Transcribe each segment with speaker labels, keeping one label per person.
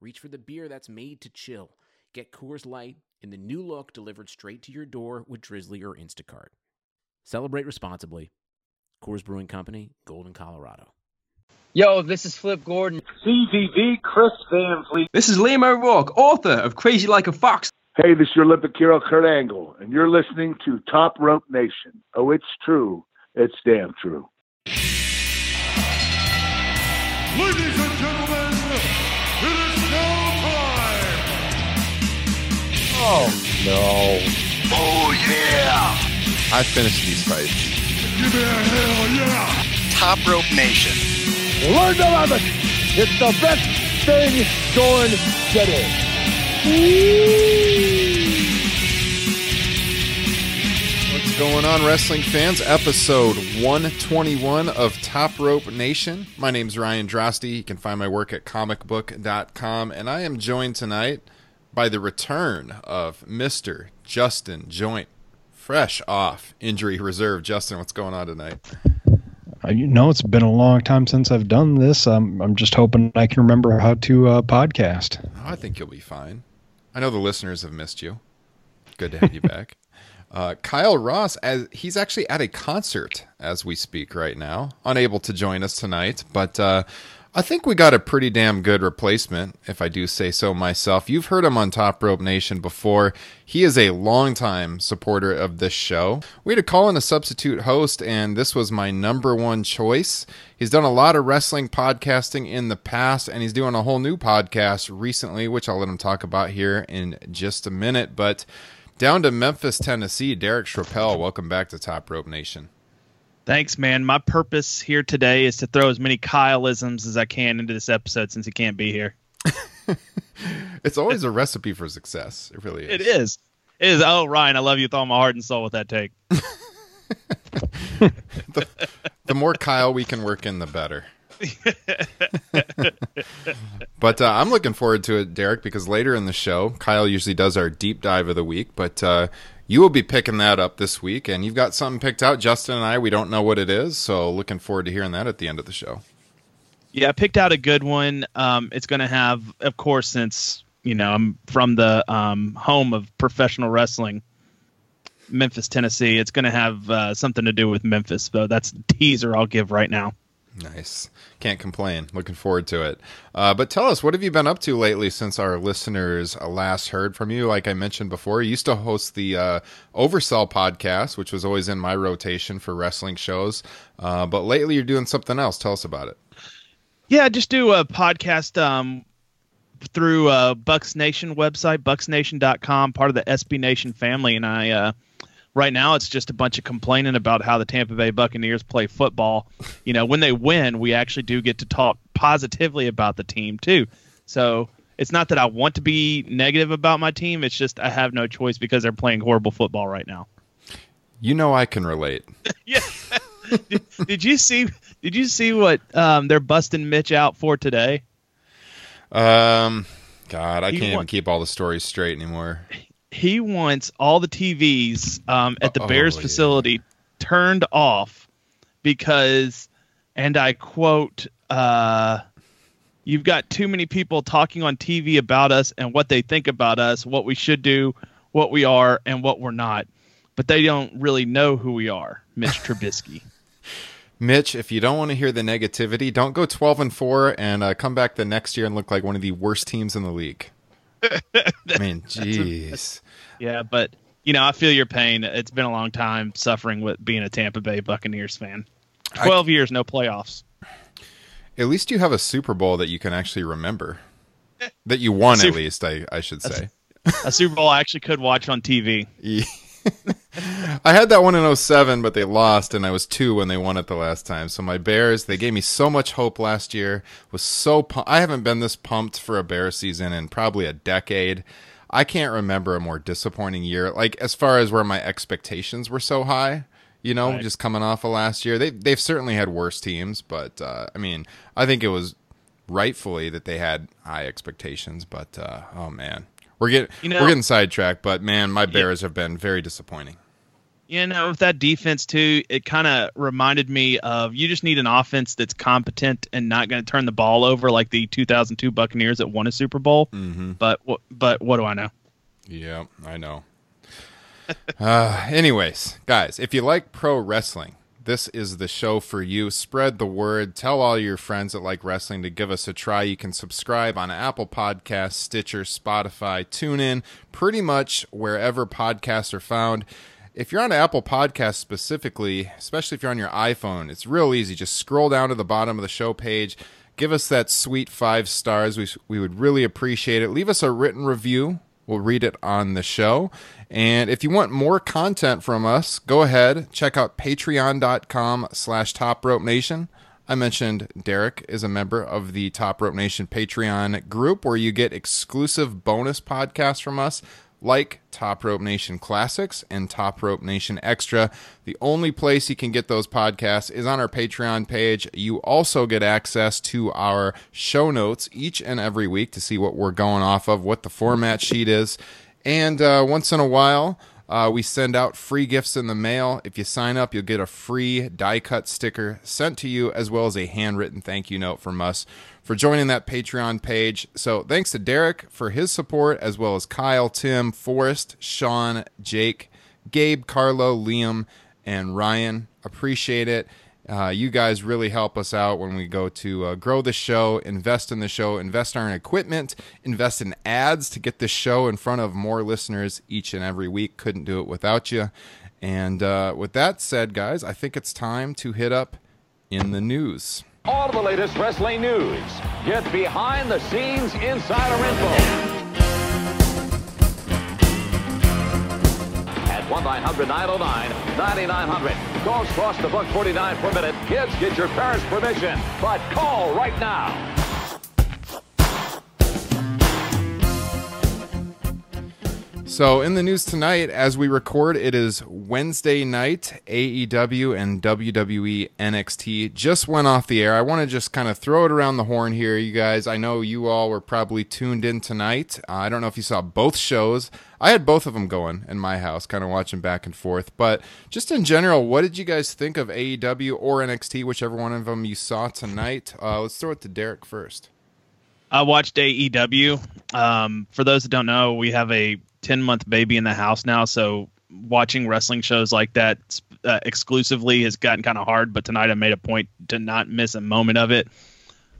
Speaker 1: reach for the beer that's made to chill. Get Coors Light in the new look delivered straight to your door with Drizly or Instacart. Celebrate responsibly. Coors Brewing Company, Golden, Colorado.
Speaker 2: Yo, this is Flip Gordon.
Speaker 3: CVV Chris Van Vliet.
Speaker 4: This is Liam O'Rourke, author of Crazy Like a Fox.
Speaker 3: Hey, this is your Olympic hero Kurt Angle, and you're listening to Top Rope Nation. Oh, it's true. It's damn true.
Speaker 5: Ladies
Speaker 6: Oh no.
Speaker 5: Oh yeah!
Speaker 6: I finished these fights.
Speaker 5: Give me a hell yeah!
Speaker 7: Top Rope Nation.
Speaker 3: Learn to love it. It's the best thing going today.
Speaker 6: What's going on, wrestling fans? Episode 121 of Top Rope Nation. My name's Ryan Droste. You can find my work at comicbook.com, and I am joined tonight by the return of Mr. Justin Joint, fresh off injury reserve. Justin, what's going on tonight?
Speaker 8: Uh, you know, it's been a long time since I've done this. I'm, I'm just hoping I can remember how to uh, podcast.
Speaker 6: Oh, I think you'll be fine. I know the listeners have missed you. Good to have you back. Uh, Kyle Ross, as he's actually at a concert as we speak right now, unable to join us tonight, but uh, I think we got a pretty damn good replacement, if I do say so myself. You've heard him on Top Rope Nation before. He is a longtime supporter of this show. We had to call in a substitute host, and this was my number one choice. He's done a lot of wrestling podcasting in the past, and he's doing a whole new podcast recently, which I'll let him talk about here in just a minute. But down to Memphis, Tennessee, Derek Chappelle. Welcome back to Top Rope Nation.
Speaker 9: Thanks, man. My purpose here today is to throw as many Kyleisms as I can into this episode since he can't be here.
Speaker 6: it's always a recipe for success. It really is.
Speaker 9: It is. It is. Oh, Ryan, I love you with all my heart and soul with that take.
Speaker 6: the, the more Kyle we can work in, the better. but uh, I'm looking forward to it, Derek, because later in the show, Kyle usually does our deep dive of the week, but uh, you will be picking that up this week, and you've got something picked out. Justin and I, we don't know what it is, so looking forward to hearing that at the end of the show.
Speaker 9: Yeah, I picked out a good one. Um, it's going to have, of course, since you know I'm from the um, home of professional wrestling, Memphis, Tennessee. It's going to have uh, something to do with Memphis, though. That's the teaser I'll give right now.
Speaker 6: Nice. Can't complain. Looking forward to it. Uh, but tell us, what have you been up to lately since our listeners uh, last heard from you? Like I mentioned before, you used to host the uh, Oversell podcast, which was always in my rotation for wrestling shows. Uh, but lately, you're doing something else. Tell us about it.
Speaker 9: Yeah, I just do a podcast um, through uh, Bucs Nation website, bucsnation.com, part of the SB Nation family. And I uh, right now it's just a bunch of complaining about how the Tampa Bay Buccaneers play football. You know, when they win, we actually do get to talk positively about the team too. So it's not that I want to be negative about my team. It's just I have no choice because they're playing horrible football right now.
Speaker 6: You know, I can relate.
Speaker 9: yeah. did, did, you see? Did you see what um, they're busting Mitch out for today?
Speaker 6: Um, God, I he can't even keep all the stories straight anymore
Speaker 9: he wants all the TVs um, at the oh, Bears yeah. facility turned off because, and I quote, uh, "You've got too many people talking on TV about us and what they think about us, what we should do, what we are, and what we're not, but they don't really know who we are." Mitch Trubisky.
Speaker 6: Mitch, if you don't want to hear the negativity, don't go 12 and 4 and uh, come back the next year and look like one of the worst teams in the league. I mean, jeez.
Speaker 9: Yeah, but you know, I feel your pain. It's been a long time suffering with being a Tampa Bay Buccaneers fan. Twelve I, years, no playoffs.
Speaker 6: At least you have a Super Bowl that you can actually remember. that you won, Super, at least. I I should say.
Speaker 9: A, a Super Bowl I actually could watch on TV.
Speaker 6: Yeah. I had that one in 07, but they lost, and I was two when they won it the last time. So my Bears, they gave me so much hope last year. Was so pu- I haven't been this pumped for a Bears season in probably a decade. I can't remember a more disappointing year. Like as far as where my expectations were so high, you know,
Speaker 9: Right.
Speaker 6: just coming off of last year. They they've certainly had worse teams, but uh, I mean, I think it was rightfully that they had high expectations. But uh, oh man, we're getting
Speaker 9: You know-
Speaker 6: we're getting sidetracked. But man, my Bears have been very disappointing.
Speaker 9: You know, with that defense too, it kind of reminded me of you just need an offense that's competent and not going to turn the ball over like the 2002 Buccaneers that won a Super Bowl.
Speaker 6: Mm-hmm.
Speaker 9: But what? But what do I know?
Speaker 6: Yeah, I know. uh, anyways, guys, if you like pro wrestling, this is the show for you. Spread the word. Tell all your friends that like wrestling to give us a try. You can subscribe on Apple Podcasts, Stitcher, Spotify, TuneIn, pretty much wherever podcasts are found. If you're on Apple Podcasts specifically, especially if you're on your iPhone, it's real easy. Just scroll down to the bottom of the show page. Give us that sweet five stars. We, we would really appreciate it. Leave us a written review. We'll read it on the show. And if you want more content from us, go ahead, check out patreon.com slash top rope nation. I mentioned Derek is a member of the Top Rope Nation Patreon group where you get exclusive bonus podcasts from us like Top Rope Nation Classics and Top Rope Nation Extra. The only place you can get those podcasts is on our Patreon page. You also get access to our show notes each and every week to see what we're going off of, what the format sheet is. And uh, once in a while, uh, we send out free gifts in the mail. If you sign up, you'll get a free die cut sticker sent to you, as well as a handwritten thank you note from us for joining that Patreon page. So thanks to Derek for his support, as well as Kyle, Tim, Forrest, Sean, Jake, Gabe, Carlo, Liam, and Ryan. Appreciate it. Uh, you guys really help us out when we go to uh, grow the show, invest in the show, invest in our equipment, invest in ads to get this show in front of more listeners each and every week. Couldn't do it without you. And uh, with that said, guys, I think it's time to hit up in the news.
Speaker 7: All the latest wrestling news. Get behind the scenes insider info. 1-900-909-9900. Calls cost the buck 49 per minute. Kids, get your parents' permission. But call right now.
Speaker 6: So, in the news tonight, as we record, it is Wednesday night. AEW and WWE NXT just went off the air. I want to just kind of throw it around the horn here, you guys. I know you all were probably tuned in tonight. Uh, I don't know if you saw both shows. I had both of them going in my house, kind of watching back and forth. But just in general, what did you guys think of AEW or NXT, whichever one of them you saw tonight? Uh, let's throw it to Derek first.
Speaker 9: I watched AEW. Um, for those that don't know, we have a 10 month baby in the house now, so watching wrestling shows like that uh, exclusively has gotten kind of hard. But tonight I made a point to not miss a moment of it.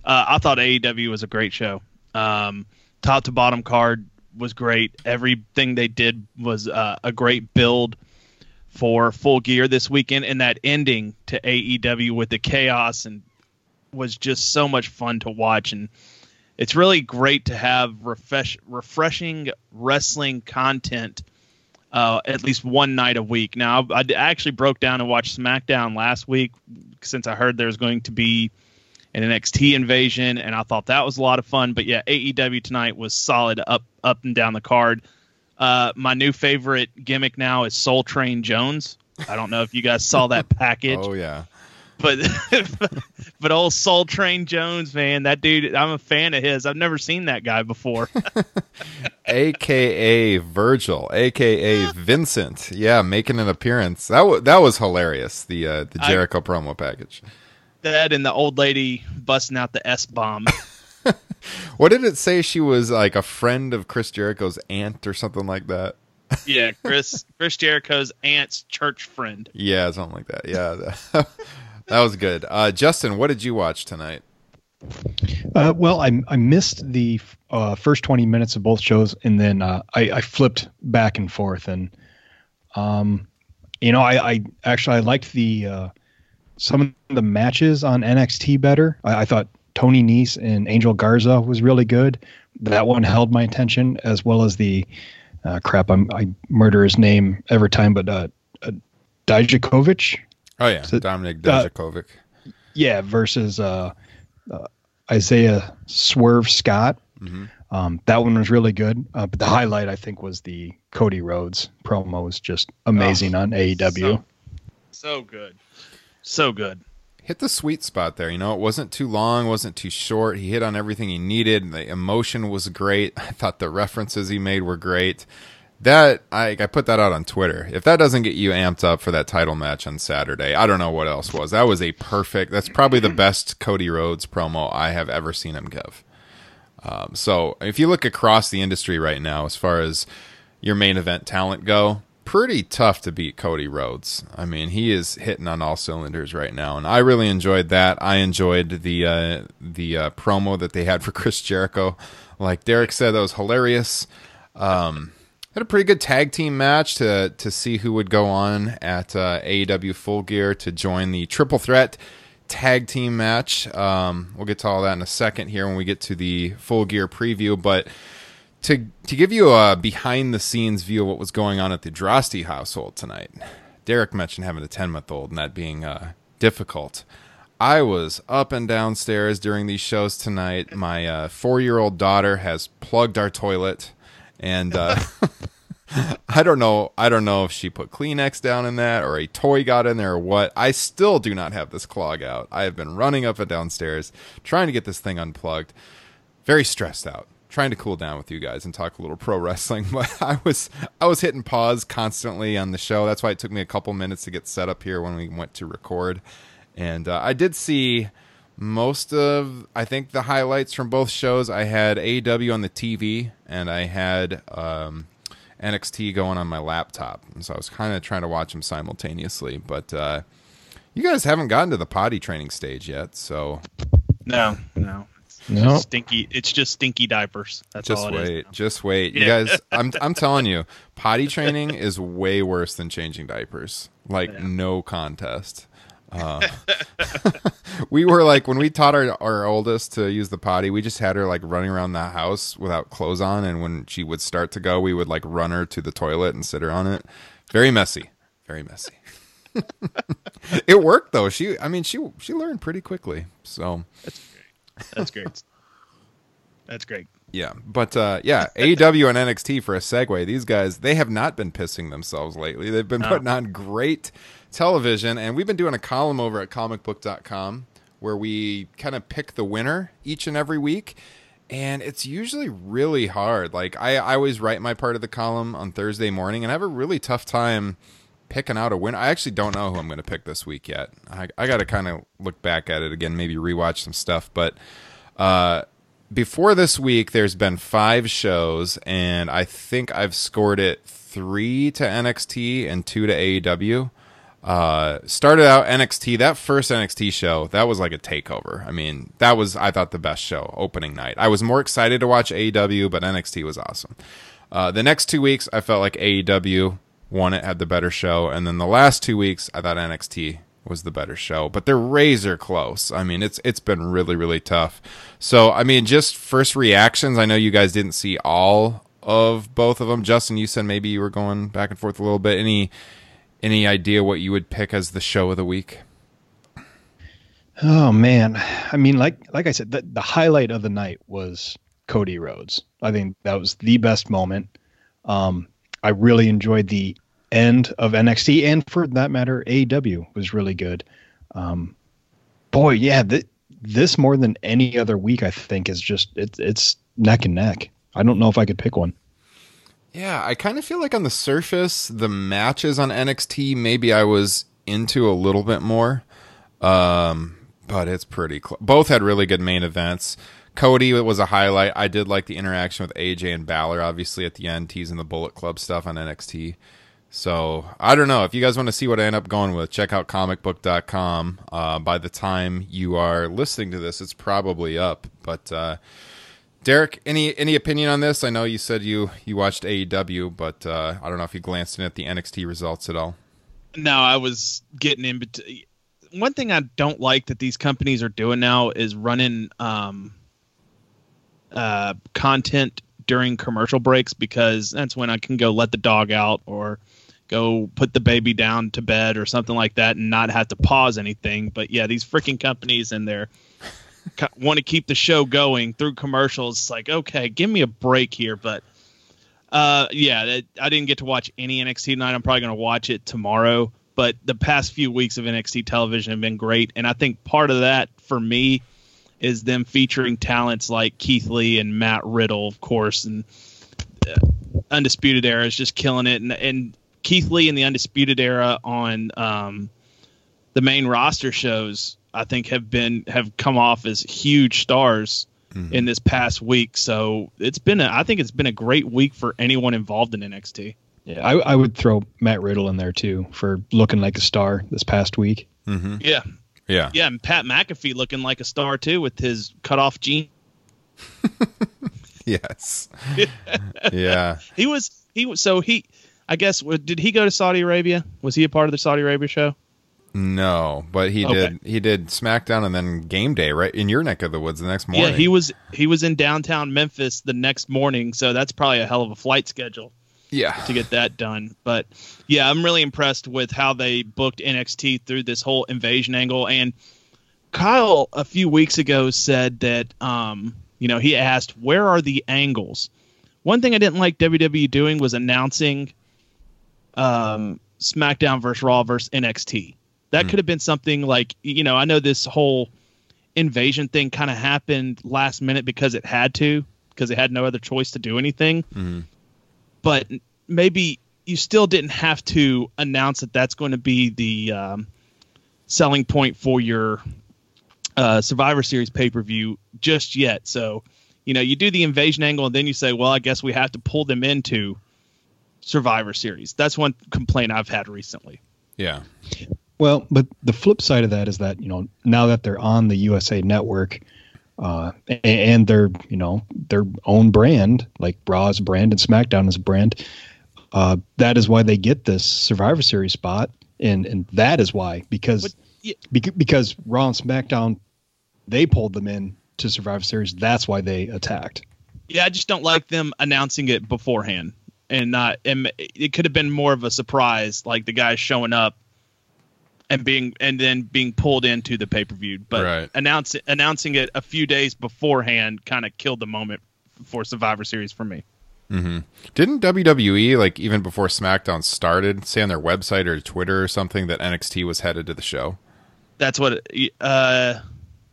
Speaker 9: Uh, I thought AEW was a great show. Um, top to bottom card was great. Everything they did was uh, a great build for full gear this weekend, and that ending to AEW with the chaos and was just so much fun to watch and it's really great to have refresh, refreshing wrestling content uh, at least one night a week. Now, I actually broke down and watched SmackDown last week since I heard there's going to be an NXT invasion, and I thought that was a lot of fun. But yeah, AEW tonight was solid up up and down the card. Uh, my new favorite gimmick now is Soul Train Jones. I don't know if you guys saw that package
Speaker 6: Oh, yeah.
Speaker 9: But but old Soul Train Jones, man, that dude, I'm a fan of his. I've never seen that guy before.
Speaker 6: aka Virgil, aka Vincent. Yeah, making an appearance. That was that was hilarious. The uh, the
Speaker 9: I-
Speaker 6: Jericho promo package.
Speaker 9: that and the old lady busting out the S bomb.
Speaker 6: What did it say? She was like a friend of Chris Jericho's aunt or something like that.
Speaker 9: yeah, Chris Chris Jericho's aunt's church friend.
Speaker 6: Yeah, something like that. Yeah, that, was good. Uh, Justin, what did you watch tonight?
Speaker 8: Uh, well, I I missed the uh, first twenty minutes of both shows, and then uh, I, I flipped back and forth, and um, you know, I, I actually I liked the uh, some of the matches on NXT better. I, I thought Tony Nese and Angel Garza was really good. That one held my attention, as well as the uh, crap. I'm, I murder his name every time, but uh, uh, Dijakovic.
Speaker 6: Oh yeah,
Speaker 8: So-
Speaker 6: Dominik
Speaker 8: uh, Yeah, versus uh, uh, Isaiah Swerve Scott.
Speaker 6: Mhm.
Speaker 8: Um, that one was really good. Uh, but the highlight, I think, was the Cody Rhodes promo. Was just amazing on E AEW.
Speaker 9: So, so good, so good.
Speaker 6: hit the sweet spot there. You know, it wasn't too long, wasn't too short. He hit on everything he needed. The emotion was great. I thought the references he made were great. That I I put that out on Twitter. If that doesn't get you amped up for that title match on Saturday, I don't know what else was. That was a perfect. That's probably the best Cody Rhodes promo I have ever seen him give. Um, so if you look across the industry right now, as far as your main event talent go, pretty tough to beat Cody Rhodes. I mean, he is hitting on all cylinders right now, and I really enjoyed that. I enjoyed the uh, the uh, promo that they had for Chris Jericho. Like Derek said, that was hilarious. Um, had a pretty good tag team match to to see who would go on at uh, AEW Full Gear to join the Triple Threat tag team match. Um, we'll get to all that in a second here when we get to the Full Gear preview, but to to give you a behind the scenes view of what was going on at the Droste household tonight. Derek mentioned having a 10 month old and that being uh, difficult. I was up and downstairs during these shows tonight. My uh, four year old daughter has plugged our toilet, and uh, I don't know. I don't know if she put Kleenex down in that or a toy got in there or what. I still do not have this clog out. I have been running up and downstairs trying to get this thing unplugged. Very stressed out trying to cool down with you guys and talk a little pro wrestling but i was i was hitting pause constantly on the show that's why it took me a couple minutes to get set up here when we went to record and uh, i did see most of i think the highlights from both shows i had aw on the tv and i had um, nxt going on my laptop. And so i was kind of trying to watch them simultaneously but uh, you guys haven't gotten to the potty training stage yet so.
Speaker 9: No, no,
Speaker 8: No,
Speaker 9: stinky. It's just stinky diapers. That's
Speaker 6: just
Speaker 9: all it is.
Speaker 6: wait just wait. You guys i'm i'm telling you potty training is way worse than changing diapers. Like no contest uh, we were like when we taught our, our oldest to use the potty we just had her like running around the house without clothes on and when she would start to go we would like run her to the toilet and sit her on it very messy very messy it worked though she i mean she she learned pretty quickly so
Speaker 9: That's great. That's great. That's great.
Speaker 6: Yeah, but uh, yeah, AEW and NXT for a segue. These guys they have not been pissing themselves lately. They've been
Speaker 9: No.
Speaker 6: putting on great television, and we've been doing a column over at comicbook.com where we kind of pick the winner each and every week. And it's usually really hard. Like I, I always write my part of the column on Thursday morning, and I have a really tough time picking out a winner. I actually don't know who I'm going to pick this week yet. I, I got to kind of look back at it again, maybe rewatch some stuff. But uh, before this week, there's been five shows, and I think I've scored it three to NXT and two to AEW. Uh, started out NXT. That first NXT show, that was like a takeover. I mean, that was I thought the best show opening night. I was more excited to watch AEW, but NXT was awesome. Uh, the next two weeks, I felt like AEW won it, had the better show, and then the last two weeks, I thought NXT was the better show. But they're razor close. I mean, it's it's been really really tough. So I mean, just first reactions. I know you guys didn't see all of both of them. Justin, you said maybe you were going back and forth a little bit. Any any idea what you would pick as the show of the week?
Speaker 8: Oh man, I mean, like like I said, the, the highlight of the night was Cody Rhodes. I think that was the best moment. Um, I really enjoyed the end of NXT, and for that matter, AEW was really good. Um, boy, yeah, th- this more than any other week, I think, is just it's it's neck and neck. I don't know if I could pick one.
Speaker 6: Yeah, I kind of feel like on the surface, the matches on NXT, maybe I was into a little bit more. Um, but it's pretty close. Both had really good main events. Cody was a highlight. I did like the interaction with AJ and Balor, obviously, at the end, teasing the Bullet Club stuff on NXT. So I don't know. If you guys want to see what I end up going with, check out comicbook.com. Uh, by the time you are listening to this, it's probably up. But uh, Derek, any any opinion on this? I know you said you you watched AEW, but uh, I don't know if you glanced in at the NXT results at all.
Speaker 9: No, I was getting in between. One thing I don't like that these companies are doing now is running um, uh, content during commercial breaks because that's when I can go let the dog out or go put the baby down to bed or something like that and not have to pause anything. But yeah, these freaking companies and their want to keep the show going through commercials. It's like, okay, give me a break here. But uh, yeah, I didn't get to watch any NXT tonight. I'm probably going to watch it tomorrow. But the past few weeks of NXT television have been great, and I think part of that for me is them featuring talents like Keith Lee and Matt Riddle, of course, and uh, Undisputed Era is just killing it, and, and Keith Lee and the Undisputed Era on um, the main roster shows, I think have been have come off as huge stars
Speaker 6: Mm-hmm.
Speaker 9: in this past week. So it's been a, I think it's been a great week for anyone involved in NXT.
Speaker 8: Yeah, I, I would throw Matt Riddle in there too for looking like a star this past week.
Speaker 6: Mm-hmm.
Speaker 9: Yeah,
Speaker 6: Yeah.
Speaker 9: yeah, and Pat McAfee looking like a star too with his cut off jeans.
Speaker 6: Yes. yeah.
Speaker 9: He was he was so he. I guess did he go to Saudi Arabia? Was he a part of the Saudi Arabia show?
Speaker 6: No, but he
Speaker 9: Okay.
Speaker 6: did. He did SmackDown and then Game Day right in your neck of the woods the next morning.
Speaker 9: Yeah, he was he was in downtown Memphis the next morning, so that's probably a hell of a flight schedule
Speaker 6: Yeah.
Speaker 9: to get that done. But yeah, I'm really impressed with how they booked NXT through this whole invasion angle. And Kyle a few weeks ago said that um, you know, he asked, "Where are the angles?" One thing I didn't like WWE doing was announcing um, SmackDown versus Raw versus NXT. That could have been something like, you know, I know this whole invasion thing kind of happened last minute because it had to, because it had no other choice to do anything.
Speaker 6: Mhm.
Speaker 9: But maybe you still didn't have to announce that that's going to be the um, selling point for your uh, Survivor Series pay per view just yet. So, you know, you do the invasion angle and then you say, well, I guess we have to pull them into Survivor Series. That's one complaint I've had recently.
Speaker 6: Yeah.
Speaker 8: Well, but the flip side of that is that you know now that they're on the USA Network, uh, and they're you know their own brand, like Raw's brand and SmackDown is a brand. Uh, that is why they get this Survivor Series spot, and and that is why because
Speaker 9: But, yeah,
Speaker 8: beca- because Raw and SmackDown they pulled them in to Survivor Series. That's why they attacked.
Speaker 9: Yeah, I just don't like them announcing it beforehand, and not. And it could have been more of a surprise, like the guy showing up and being and then being pulled into the pay per view. But
Speaker 6: Right.
Speaker 9: announce, announcing it a few days beforehand kind of killed the moment for Survivor Series for me.
Speaker 6: Didn't WWE like even before SmackDown started say on their website or Twitter or something that NXT was headed to the show?
Speaker 9: That's what. Uh,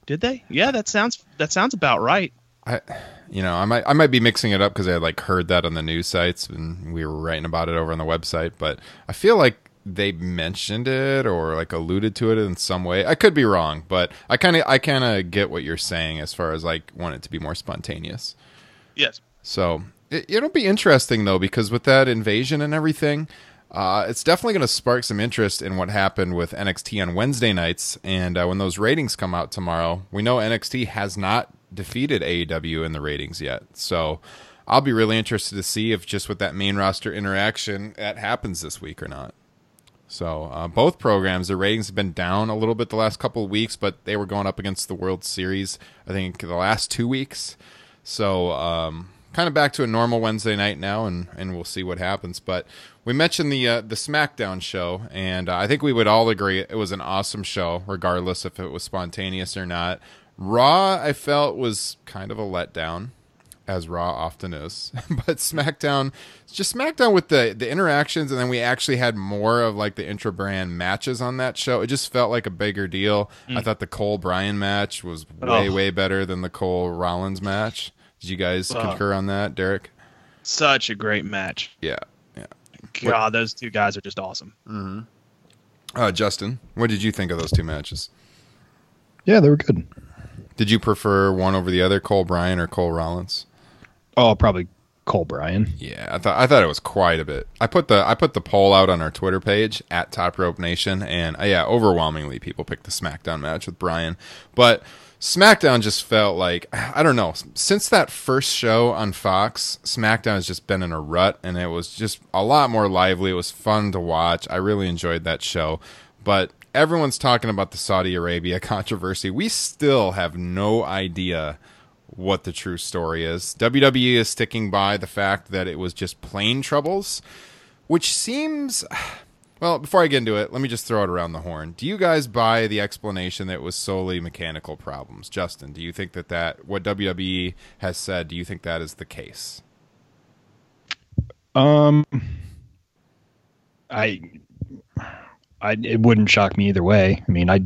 Speaker 9: did they? Yeah, that sounds that sounds about right.
Speaker 6: I, you know, I might I might be mixing it up because I had like heard that on the news sites and we were writing about it over on the website. But I feel like they mentioned it or like alluded to it in some way. I could be wrong, but I kind of I kind of get what you're saying as far as like want it to be more spontaneous.
Speaker 9: Yes.
Speaker 6: So it, it'll be interesting though because with that invasion and everything, uh, it's definitely going to spark some interest in what happened with NXT on Wednesday nights. And uh, when those ratings come out tomorrow, we know NXT has not defeated AEW in the ratings yet. So I'll be really interested to see if just with that main roster interaction that happens this week or not. So uh, both programs, their ratings have been down a little bit the last couple of weeks, but they were going up against the World Series. I think the last two weeks. So um, kind of back to a normal Wednesday night now, and, and we'll see what happens. But we mentioned the uh, the SmackDown show, and uh, I think we would all agree it was an awesome show, regardless if it was spontaneous or not. Raw, I felt was kind of a letdown as Raw often is. but SmackDown, it's just SmackDown with the the interactions, and then we actually had more of like the intra brand matches on that show. It just felt like a bigger deal. Mm. I thought the Cole Bryan match was uh, way
Speaker 9: Oh.
Speaker 6: way better than the Cole Rollins match. Did you guys
Speaker 9: Oh.
Speaker 6: concur on that, Derek?
Speaker 9: Such a great match.
Speaker 6: Yeah, yeah.
Speaker 9: God, those two guys are just awesome. Mm-hmm.
Speaker 6: Uh, Justin, what did you think of those two matches?
Speaker 8: Yeah, they were good.
Speaker 6: Did you prefer one over the other, Cole Bryan or Cole Rollins?
Speaker 8: Oh, probably Cole Bryan.
Speaker 6: Yeah, I thought I thought it was quite a bit. I put the I put the poll out on our Twitter page at Top Rope Nation, and uh, yeah, overwhelmingly people picked the SmackDown match with Bryan. But SmackDown just felt like I don't know. Since that first show on Fox, SmackDown has just been in a rut, and it was just a lot more lively. It was fun to watch. I really enjoyed that show, but. Everyone's talking about the Saudi Arabia controversy. We still have no idea what the true story is. WWE is sticking by the fact that it was just plane troubles, which seems well before i get into it let me just throw it around the horn do you guys buy the explanation that it was solely mechanical problems justin do you think that that what wwe has said do you think that is the case
Speaker 8: Um, I, I it wouldn't shock me either way. I mean, I,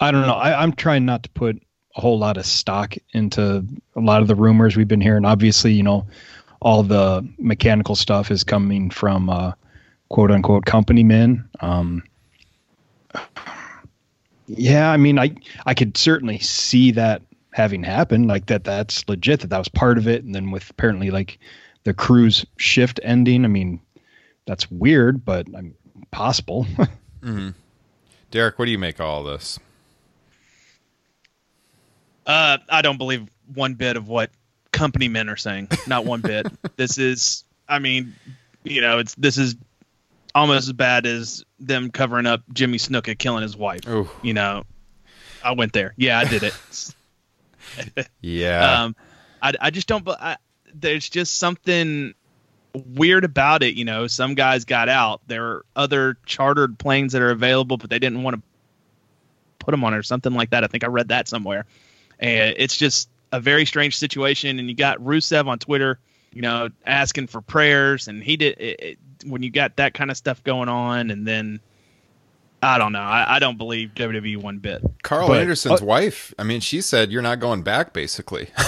Speaker 8: I don't know. I, I'm trying not to put a whole lot of stock into a lot of the rumors we've been hearing. Obviously, you know, all the mechanical stuff is coming from uh, quote unquote company men. Um, yeah, I mean, I I could certainly see that having happened, like that. That's legit. That that was part of it. And then with apparently like the cruise shift ending. I mean, that's weird, but I'm possible.
Speaker 6: mm-hmm. Derek, what do you make of all this?
Speaker 9: Uh, I don't believe one bit of what company men are saying. Not one bit. this is, I mean, you know, it's this is almost as bad as them covering up Jimmy Snuka killing his wife.
Speaker 6: Ooh.
Speaker 9: You know, I went there. Yeah, I did
Speaker 6: it. yeah.
Speaker 9: Um, I, I just don't. I, there's just something weird about it. You know, some guys got out. There are other chartered planes that are available, but they didn't want to put them on or something like that. I think I read that somewhere. And it's just a very strange situation. And you got Rusev on Twitter, you know, asking for prayers, and he did. It, it, when you got that kind of stuff going on, and then I don't know. I, I don't believe WWE one bit.
Speaker 6: Karl but, Anderson's uh, wife. I mean, she said you're not going back, basically.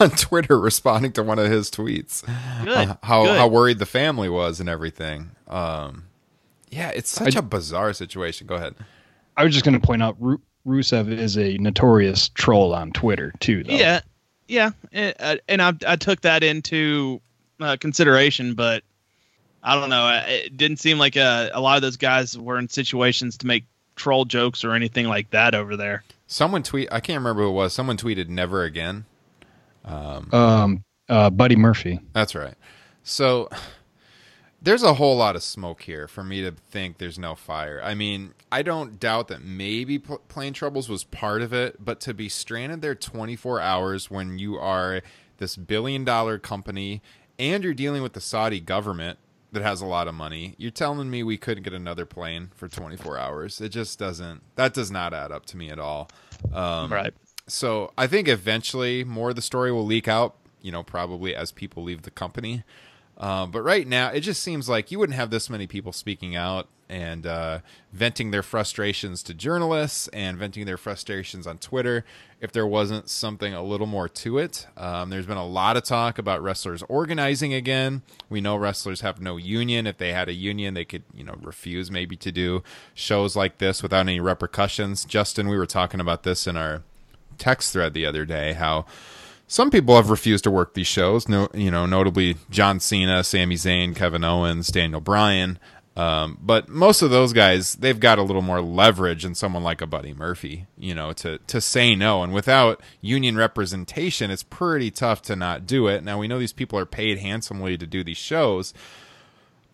Speaker 6: on Twitter responding to one of his tweets.
Speaker 9: Good,
Speaker 6: uh, how
Speaker 9: good.
Speaker 6: how worried the family was and everything. Um, yeah, it's such I, a bizarre situation. Go ahead.
Speaker 8: I was just going to point out Ru- Rusev is a notorious troll on Twitter too. Though.
Speaker 9: Yeah, yeah, and, uh, and I I took that into uh, consideration, but I don't know. It didn't seem like a, a lot of those guys were in situations to make troll jokes or anything like that over there.
Speaker 6: Someone tweet. I can't remember who it was. Someone tweeted "never again."
Speaker 8: Um, um uh, Buddy Murphy.
Speaker 6: That's right. So there's a whole lot of smoke here for me to think there's no fire. I mean, I don't doubt that maybe pl- plane troubles was part of it, but to be stranded there 24 hours when you are this billion dollar company and you're dealing with the Saudi government that has a lot of money, you're telling me we couldn't get another plane for 24 hours. It just doesn't. That does not add up to me at all. Um,
Speaker 9: right
Speaker 6: so I think eventually more of the story will leak out. You know, probably as people leave the company. Uh, but right now, it just seems like you wouldn't have this many people speaking out and uh, venting their frustrations to journalists and venting their frustrations on Twitter if there wasn't something a little more to it. Um, there's been a lot of talk about wrestlers organizing again. We know wrestlers have no union. If they had a union, they could, you know, refuse maybe to do shows like this without any repercussions. Justin, we were talking about this in our text thread the other day how some people have refused to work these shows. No, you know, notably John Cena, Sami Zayn, Kevin Owens, Daniel Bryan. Um, but most of those guys, they've got a little more leverage than someone like a Buddy Murphy, you know, to to say no. And without union representation, it's pretty tough to not do it. Now we know these people are paid handsomely to do these shows,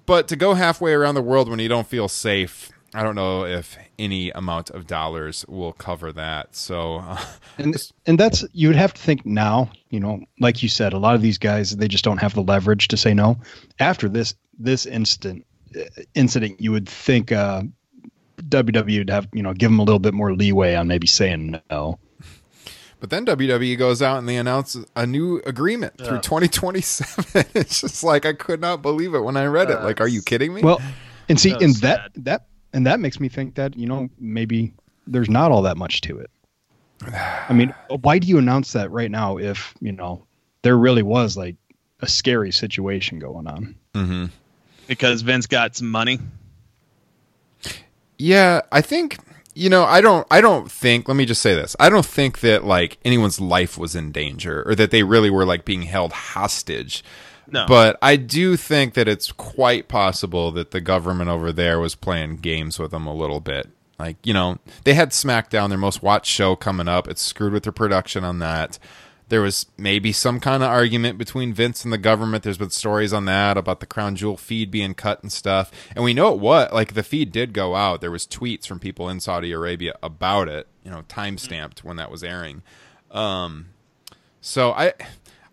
Speaker 6: but to go halfway around the world when you don't feel safe, I don't know if any amount of dollars will cover that. So, uh,
Speaker 8: and and that's you would have to think now. You know, like you said, a lot of these guys they just don't have the leverage to say no. After this this instant uh, incident, you would think uh, WWE would have you know give them a little bit more leeway on maybe saying no.
Speaker 6: But then WWE goes out and they announce a new agreement through 2027. it's just like I could not believe it when I read it. Like, are you kidding me?
Speaker 8: Well, and see, and that that and that makes me think that you know maybe there's not all that much to it. I mean, why do you announce that right now if you know there really was like a scary situation going on?
Speaker 6: Mm-hmm.
Speaker 9: Because Vince got some money.
Speaker 6: Yeah, I think you know I don't I don't think let me just say this I don't think that like anyone's life was in danger or that they really were like being held hostage
Speaker 9: no.
Speaker 6: But I do think that it's quite possible that the government over there was playing games with them a little bit. Like, you know, they had SmackDown, their most watched show coming up. It's screwed with their production on that. There was maybe some kind of argument between Vince and the government. There's been stories on that about the Crown Jewel feed being cut and stuff. And we know it what like the feed did go out. There was tweets from people in Saudi Arabia about it, you know, time stamped when that was airing. Um so I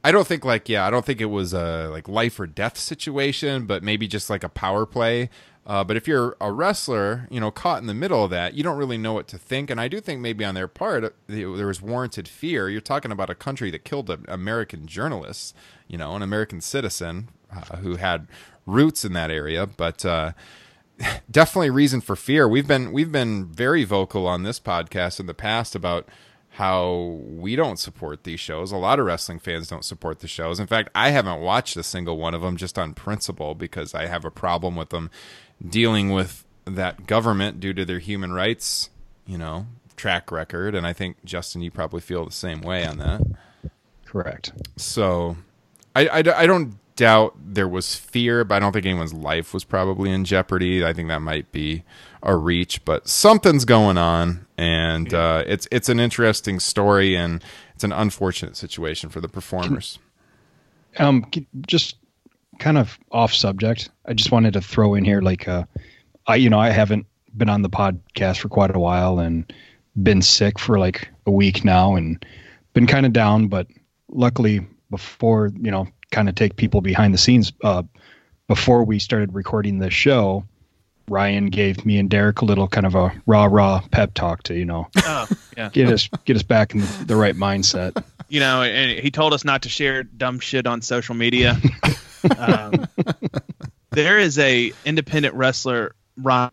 Speaker 6: I don't think like yeah, I don't think it was a like life or death situation, but maybe just like a power play. Uh, but if you're a wrestler, you know, caught in the middle of that, you don't really know what to think. And I do think maybe on their part, there was warranted fear. You're talking about a country that killed an American journalist, you know, an American citizen uh, who had roots in that area. But uh, definitely reason for fear. We've been we've been very vocal on this podcast in the past about how we don't support these shows. A lot of wrestling fans don't support the shows. In fact, I haven't watched a single one of them just on principle because I have a problem with them dealing with that government due to their human rights, you know, track record. And I think Justin, you probably feel the same way on that.
Speaker 8: Correct.
Speaker 6: So, I, I, I don't doubt there was fear, but I don't think anyone's life was probably in jeopardy. I think that might be a reach, but something's going on, and uh, it's it's an interesting story, and it's an unfortunate situation for the performers.
Speaker 8: Um, just kind of off subject. I just wanted to throw in here, like, uh, I you know I haven't been on the podcast for quite a while, and been sick for like a week now, and been kind of down, but luckily before you know kind of take people behind the scenes. Uh, before we started recording this show, Ryan gave me and Derek a little kind of a rah rah pep talk to you know
Speaker 9: Oh, yeah.
Speaker 8: get us get us back in the, the right mindset.
Speaker 9: You know, and he told us not to share dumb shit on social media. um, there is a independent wrestler, Ryan,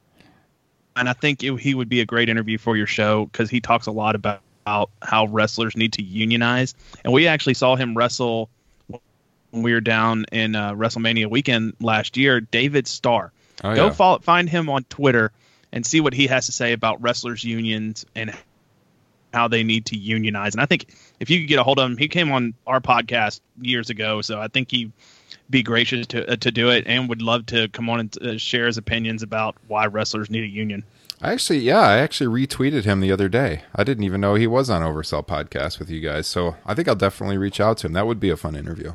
Speaker 9: and I think it, he would be a great interview for your show because he talks a lot about how wrestlers need to unionize. And we actually saw him wrestle when we were down in uh, WrestleMania weekend last year. David Starr.
Speaker 6: Oh,
Speaker 9: Go
Speaker 6: yeah.
Speaker 9: follow, find him on Twitter and see what he has to say about wrestlers' unions and how they need to unionize. And I think if you could get a hold of him, he came on our podcast years ago, so I think he'd be gracious to uh, to do it and would love to come on and uh, share his opinions about why wrestlers need a union.
Speaker 6: I actually, yeah, I actually retweeted him the other day. I didn't even know he was on Oversell podcast with you guys, so I think I'll definitely reach out to him. That would be a fun interview.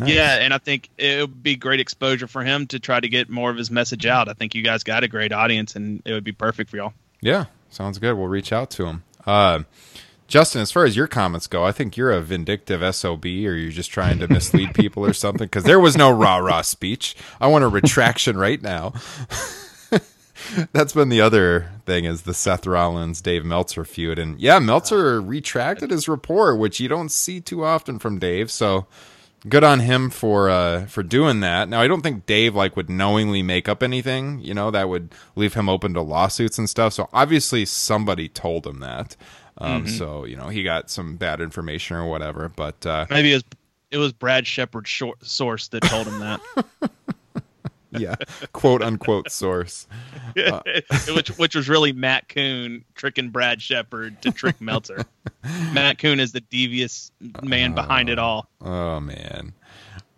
Speaker 6: Nice.
Speaker 9: Yeah, and I think it would be great exposure for him to try to get more of his message out. I think you guys got a great audience, and it would be perfect for y'all.
Speaker 6: Yeah, sounds good. We'll reach out to him. Uh, Justin, as far as your comments go, I think you're a vindictive SOB or you're just trying to mislead people or something because there was no rah rah speech. I want a retraction right now. That's been the other thing is the Seth Rollins Dave Meltzer feud. And yeah, Meltzer retracted his report, which you don't see too often from Dave. So good on him for uh for doing that. Now I don't think Dave like would knowingly make up anything, you know, that would leave him open to lawsuits and stuff. So obviously somebody told him that. Um
Speaker 9: Mhm.
Speaker 6: so, you know, he got some bad information or whatever, but uh
Speaker 9: Maybe it was it was Brad Shepard's short source that told him that.
Speaker 6: yeah, quote unquote source. Uh,
Speaker 9: which which was really Matt Coon tricking Brad Shepard to trick Meltzer. Matt Coon is the devious man behind it all.
Speaker 6: Oh man.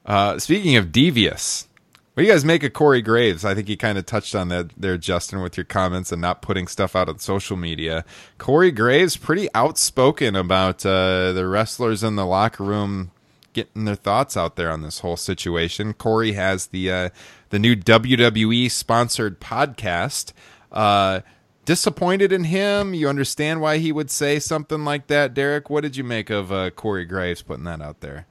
Speaker 6: Uh, speaking of devious, what do you guys make of Corey Graves? I think you kind of touched on that there, Justin, with your comments and not putting stuff out on social media. Corey Graves pretty outspoken about uh, the wrestlers in the locker room getting their thoughts out there on this whole situation. Corey has the uh, the new WWE sponsored podcast. Uh, disappointed in him. You understand why he would say something like that, Derek. What did you make of uh, Corey Graves putting that out there?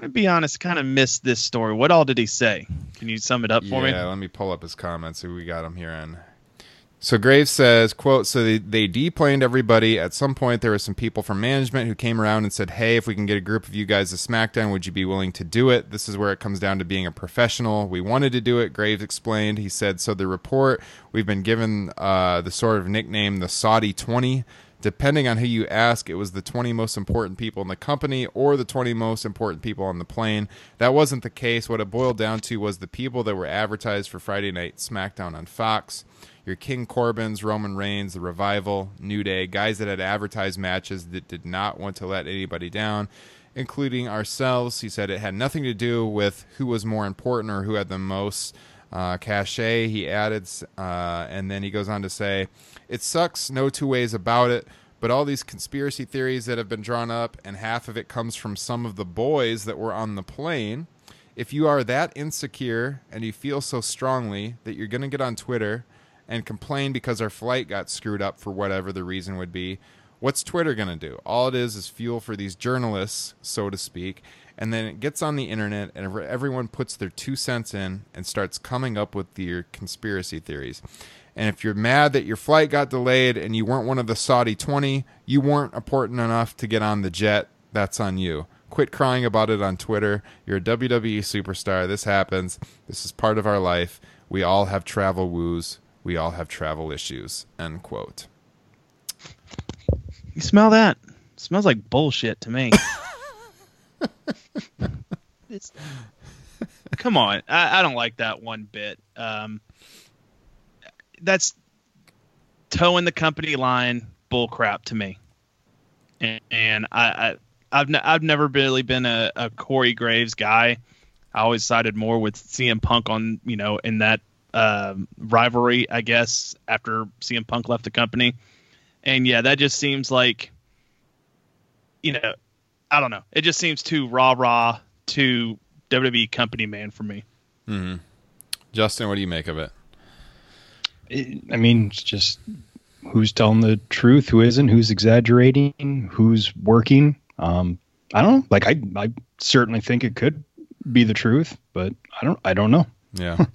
Speaker 9: To be honest, kind of missed this story. What all did he say? Can you sum it up for me?
Speaker 6: Yeah, let me pull up his comments. See, we got him here on. So Graves says, "quote So they, they deplaned everybody. At some point, there were some people from management who came around and said, "Hey, if we can get a group of you guys to SmackDown, would you be willing to do it?" This is where it comes down to being a professional. We wanted to do it. Graves explained. He said, "So the report we've been given uh, the sort of nickname the Saudi 20." Depending on who you ask, it was the 20 most important people in the company or the 20 most important people on the plane. That wasn't the case. What it boiled down to was the people that were advertised for Friday Night SmackDown on Fox. Your King Corbin's, Roman Reigns, The Revival, New Day, guys that had advertised matches that did not want to let anybody down, including ourselves. He said it had nothing to do with who was more important or who had the most uh, cachet. He added, uh, and then he goes on to say, "It sucks, no two ways about it." But all these conspiracy theories that have been drawn up, and half of it comes from some of the boys that were on the plane. If you are that insecure and you feel so strongly that you're going to get on Twitter and complain because our flight got screwed up for whatever the reason would be, What's Twitter going to do? All it is is fuel for these journalists, so to speak. And then it gets on the internet, and everyone puts their two cents in and starts coming up with your conspiracy theories. And if you're mad that your flight got delayed and you weren't one of the Saudi 20, you weren't important enough to get on the jet, that's on you. Quit crying about it on Twitter. You're a WWE superstar. This happens. This is part of our life. We all have travel woos. We all have travel issues. End quote.
Speaker 9: You smell that? It smells like bullshit to me. come on, I, I don't like that one bit. Um, that's toeing the company line bullcrap to me. And, and I, I I've ne- I've never really been a, a Corey Graves guy. I always sided more with CM Punk on you know in that um, rivalry, I guess, after CM Punk left the company. And yeah, that just seems like, you know, I don't know. It just seems too rah rah, too WWE company man for me.
Speaker 6: Mm-hmm. Justin, what do you make of it?
Speaker 8: It, I mean, it's just who's telling the truth, who isn't, who's exaggerating, who's working. Um, I don't know. Like I, I certainly think it could be the truth, but I don't, I don't know.
Speaker 6: Yeah.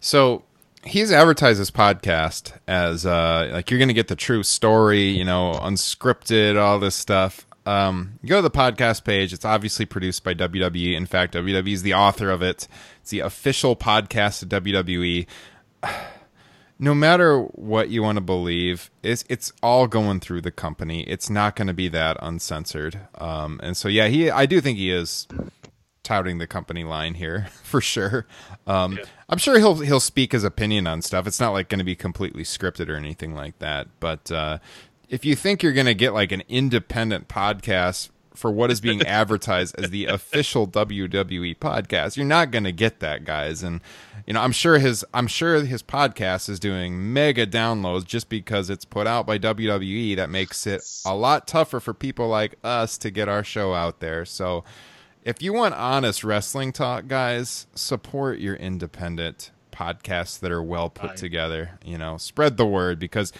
Speaker 6: so he's advertised this podcast as uh, like you're going to get the true story, you know, unscripted, all this stuff. Um, you go to the podcast page. It's obviously produced by WWE. In fact, WWE is the author of it. It's the official podcast of WWE. No matter what you want to believe, it's it's all going through the company. It's not going to be that uncensored. Um, and so yeah, he I do think he is touting the company line here for sure. Um, yeah. I'm sure he'll he'll speak his opinion on stuff. It's not like going to be completely scripted or anything like that. But uh, if you think you're going to get like an independent podcast for what is being advertised as the official WWE podcast, you're not going to get that, guys. And you know, I'm sure his I'm sure his podcast is doing mega downloads just because it's put out by WWE. That makes it a lot tougher for people like us to get our show out there. So if you want honest wrestling talk, guys, support your independent podcasts that are well put together. You know, spread the word because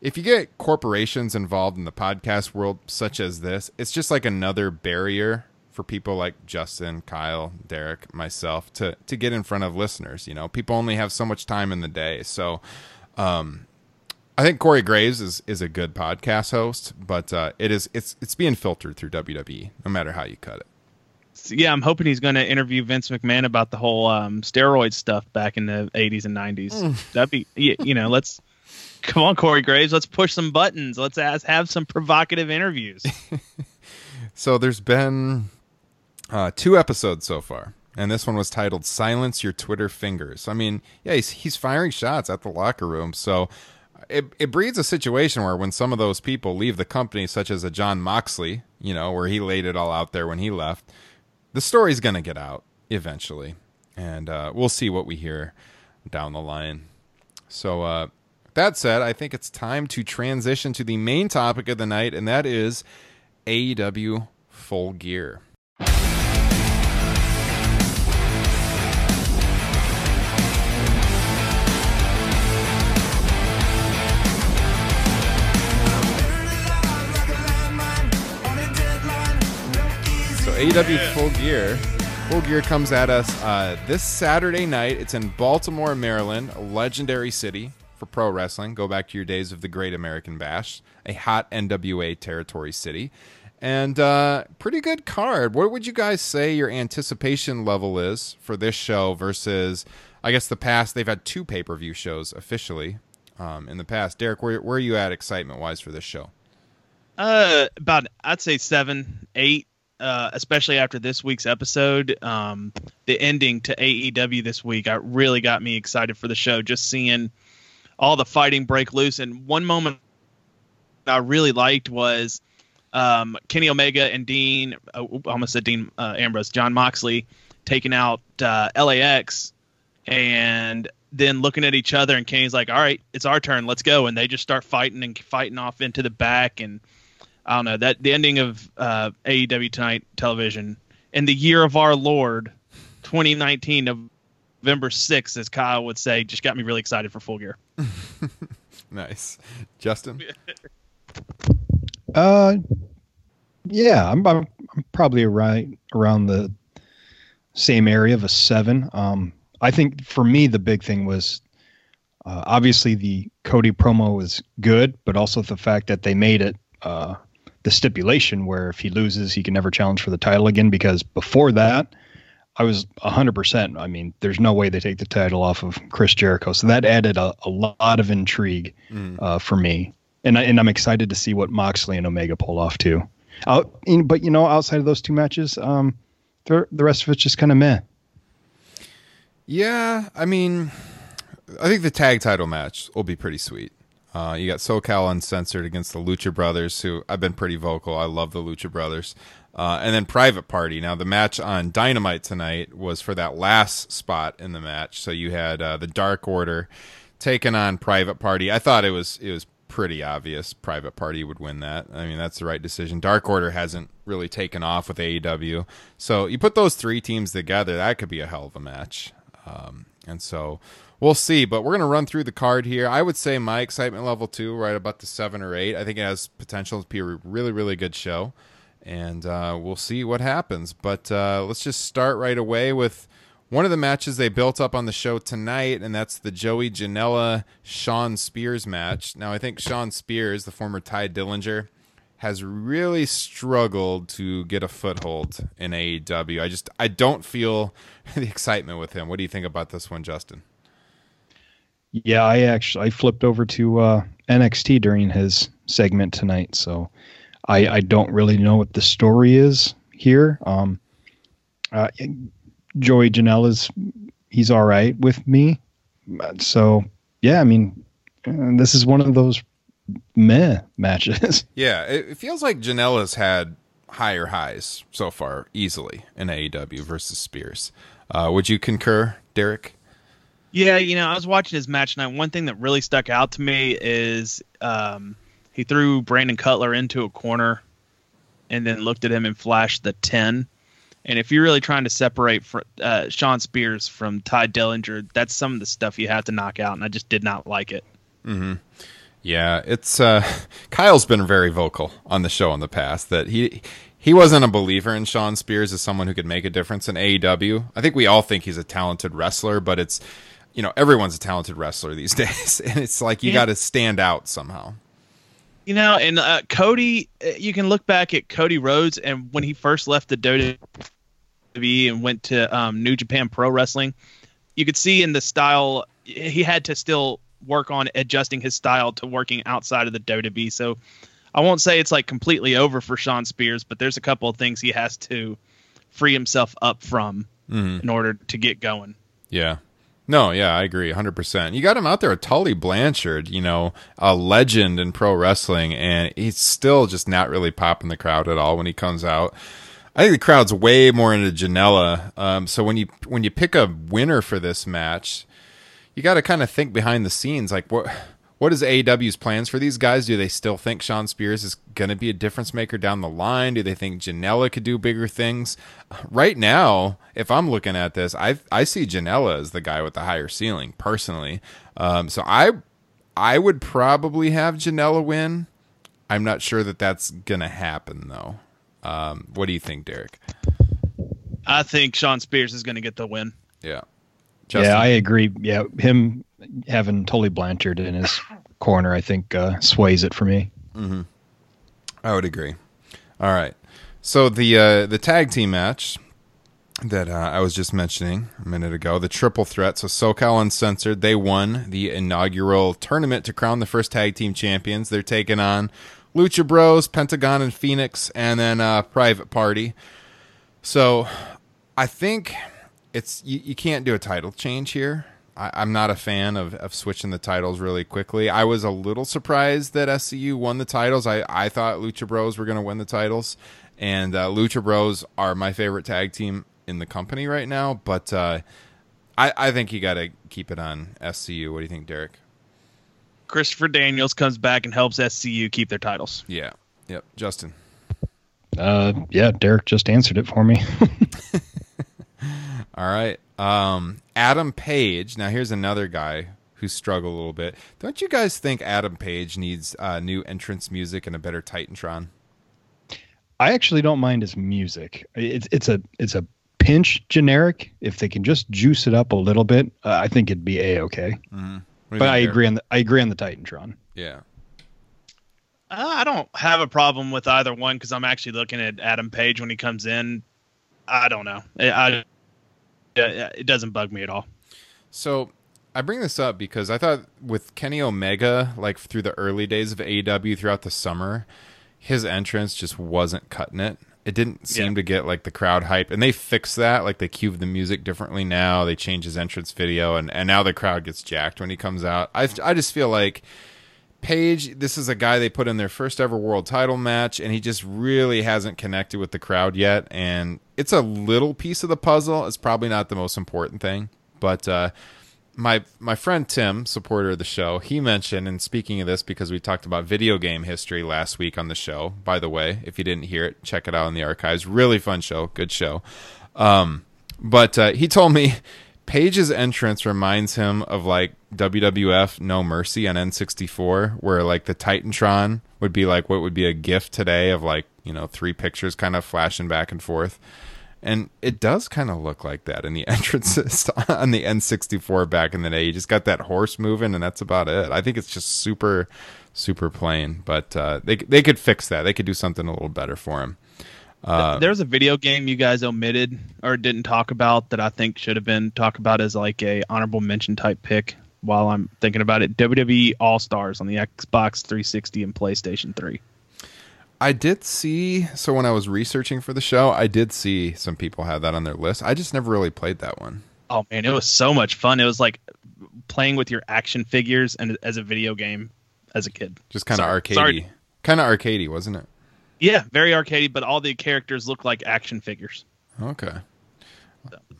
Speaker 6: if you get corporations involved in the podcast world, such as this, it's just like another barrier for people like Justin, Kyle, Derek, myself to to get in front of listeners. You know, people only have so much time in the day, so. Um, I think Corey Graves is, is a good podcast host, but uh, it is it's it's being filtered through WWE, no matter how you cut it
Speaker 9: yeah, I'm hoping he's going to interview Vince McMahon about the whole um, steroid stuff back in the 80s and 90s. Mm. That'd be, you, you, know, let's come on, Corey Graves, let's push some buttons. Let's ask, have some provocative interviews.
Speaker 6: so there's been uh, two episodes so far, and this one was titled "Silence Your Twitter Fingers." I mean, yeah, he's he's firing shots at the locker room, so. It, it breeds a situation where when some of those people leave the company, such as a Jon Moxley, you know, where he laid it all out there when he left, the story's going to get out eventually, and uh, we'll see what we hear down the line. So, uh, that said, I think it's time to transition to the main topic of the night, and that is AEW Full Gear. AEW Full Gear. Full Gear comes at us uh, this Saturday night. It's in Baltimore, Maryland, a legendary city for pro wrestling. Go back to your days of the Great American Bash, a hot NWA territory city. And uh, pretty good card. What would you guys say your anticipation level is for this show versus, I guess, the past? They've had two pay per view shows officially um, in the past. Derek, where, where are you at excitement wise for this show?
Speaker 9: Uh, about I'd say seven, eight uh, especially after this week's episode, um, the ending to AEW this week, I really got me excited for the show. Just seeing all the fighting break loose, and one moment I really liked was um, Kenny Omega and Dean, uh, almost said Dean uh, Ambrose, Jon Moxley taking out uh, LAX, and then looking at each other, and Kenny's like, "All right, it's our turn, let's go," and they just start fighting and fighting off into the back and I don't know that the ending of uh, AEW Tonight Television in the year of our Lord, 2019, November 6th, as Kyle would say, just got me really excited for Full Gear.
Speaker 6: nice, Justin.
Speaker 8: Uh, yeah, I'm, I'm, I'm probably right around the same area of a seven. Um, I think for me the big thing was uh, obviously the Cody promo was good, but also the fact that they made it uh, the stipulation where if he loses, he can never challenge for the title again. Because before that, I was 100%. I mean, there's no way they take the title off of Chris Jericho. So that added a, a lot of intrigue
Speaker 6: Mm.
Speaker 8: uh, for me. And, I, and I'm excited to see what Moxley and Omega pull off too. Out, but, you know, outside of those two matches, um, the, the rest of it's just kind of meh.
Speaker 6: Yeah, I mean, I think the tag title match will be pretty sweet. Uh, you got SoCal Uncensored against the Lucha Brothers, who I've been pretty vocal. I love the Lucha Brothers. Uh, and then Private Party. Now, the match on Dynamite tonight was for that last spot in the match. So you had uh, the Dark Order taking on Private Party. I thought it was it was pretty obvious Private Party would win that. I mean, that's the right decision. Dark Order hasn't really taken off with AEW. So you put those three teams together, that could be a hell of a match. Um, and so we'll see. But we're going to run through the card here. I would say my excitement level two, right about the seven or eight. I think it has potential to be a really, really good show. And uh, we'll see what happens. But uh, let's just start right away with one of the matches they built up on the show tonight, and that's the Joey Janela Shawn Spears match. Now, I think Shawn Spears, the former Tye Dillinger, has really struggled to get a foothold in AEW. I just I don't feel the excitement with him. What do you think about this one, Justin?
Speaker 8: Yeah, I actually I flipped over to uh, NXT during his segment tonight, so I I don't really know what the story is here. Um, uh, Joey Janela's he's all right with me, so yeah, I mean, this is one of those meh matches.
Speaker 6: Yeah, it, it feels like Janela's had higher highs so far easily in AEW versus Spears. Uh, would you concur, Derek?
Speaker 9: Yeah, you know, I was watching his match tonight. One thing that really stuck out to me is um, he threw Brandon Cutler into a corner and then looked at him and flashed the 10. And if you're really trying to separate fr- uh, Shawn Spears from Tye Dillinger, that's some of the stuff you have to knock out. And I just did not like it.
Speaker 6: Mm-hmm. Yeah, it's uh, Kyle's been very vocal on the show in the past that he he wasn't a believer in Shawn Spears as someone who could make a difference in AEW. I think we all think he's a talented wrestler, but it's you know everyone's a talented wrestler these days, and it's like you
Speaker 9: Yeah.
Speaker 6: got to stand out somehow.
Speaker 9: You know, and uh, Cody, uh, you can look back at Cody Rhodes, and when he first left the WWE and went to um, New Japan Pro Wrestling, you could see in the style he had to still work on adjusting his style to working outside of the WWE. So I won't say it's like completely over for Shawn Spears, but there's a couple of things he has to free himself up from
Speaker 6: Mhm.
Speaker 9: in order to get going.
Speaker 6: Yeah. No, yeah, I agree 100%. You got him out there with Tully Blanchard, you know, a legend in pro wrestling, and he's still just not really popping the crowd at all when he comes out. I think the crowd's way more into Janela. Um, so when you when you pick a winner for this match, you got to kind of think behind the scenes, like what what is AEW's plans for these guys? Do they still think Shawn Spears is going to be a difference maker down the line? Do they think Janela could do bigger things? Right now, if I'm looking at this, I I see Janela as the guy with the higher ceiling personally. Um, so I I would probably have Janela win. I'm not sure that that's gonna happen though. Um, what do you think, Derek?
Speaker 9: I think Shawn Spears is going to get the win.
Speaker 6: Yeah.
Speaker 8: Yeah, I agree. Yeah, him having Tully Blanchard in his corner, I think, uh, sways it for me.
Speaker 6: Mm-hmm. I would agree. All right. So the uh, the tag team match that uh, I was just mentioning a minute ago, the triple threat. So SoCal Uncensored, they won the inaugural tournament to crown the first tag team champions. They're taking on Lucha Bros, Pentagon and Fenix, and then uh, Private Party. So I think it's you, you can't do a title change here. I, I'm not a fan of, of switching the titles really quickly. I was a little surprised that SCU won the titles. I, I thought Lucha Bros were going to win the titles, and uh, Lucha Bros are my favorite tag team in the company right now. But uh, I, I think you got to keep it on SCU. What do you think, Derek?
Speaker 9: Christopher Daniels comes back and helps SCU keep their titles.
Speaker 6: Yeah. Yep. Justin.
Speaker 8: Uh, yeah, Derek just answered it for me.
Speaker 6: All right. Um, Adam Page. Now here's another guy who struggled a little bit. Don't you guys think Adam Page needs uh, new entrance music and a better Titantron?
Speaker 8: I actually don't mind his music. It's it's a it's a pinch generic. If they can just juice it up a little bit, uh, I think it'd be a okay.
Speaker 6: Mm-hmm.
Speaker 8: But I agree on the I agree on the Titantron.
Speaker 6: Yeah.
Speaker 9: Uh, I don't have a problem with either one because I'm actually looking at Adam Page when he comes in. I don't know. I, I it doesn't bug me at all.
Speaker 6: So I bring this up because I thought with Kenny Omega, like through the early days of AEW throughout the summer, his entrance just wasn't cutting it. It didn't seem
Speaker 9: Yeah.
Speaker 6: to get like the crowd hype, and they fixed that. Like they cue the music differently now. They change his entrance video, and and now the crowd gets jacked when he comes out. I I just feel like Page, this is a guy they put in their first ever world title match, and he just really hasn't connected with the crowd yet. And it's a little piece of the puzzle. It's probably not the most important thing, but uh, my my friend Tim, supporter of the show, he mentioned, and speaking of this, because we talked about video game history last week on the show. By the way, if you didn't hear it, check it out in the archives. Really fun show, good show. Um, but uh, he told me Page's entrance reminds him of like WWF No Mercy on N64, where like the Titantron would be like what would be a GIF today of like you know three pictures kind of flashing back and forth. And it does kind of look like that in the entrances on the N64 back in the day. You just got that horse moving, and that's about it. I think it's just super, super plain. But uh, they they could fix that. They could do something a little better for him. Uh,
Speaker 9: There's a video game you guys omitted or didn't talk about that I think should have been talked about as like a honorable mention type pick. While I'm thinking about it, WWE All Stars on the Xbox 360 and PlayStation 3.
Speaker 6: I did see. So when I was researching for the show, I did see some people have that on their list. I just never really played that one.
Speaker 9: Oh man, it was so much fun. It was like playing with your action figures and as a video game as a kid.
Speaker 6: Just kind of
Speaker 9: Sorry-
Speaker 6: arcadey, kind of arcadey, wasn't it?
Speaker 9: Yeah, very arcadey, but all the characters look like action figures.
Speaker 6: Okay,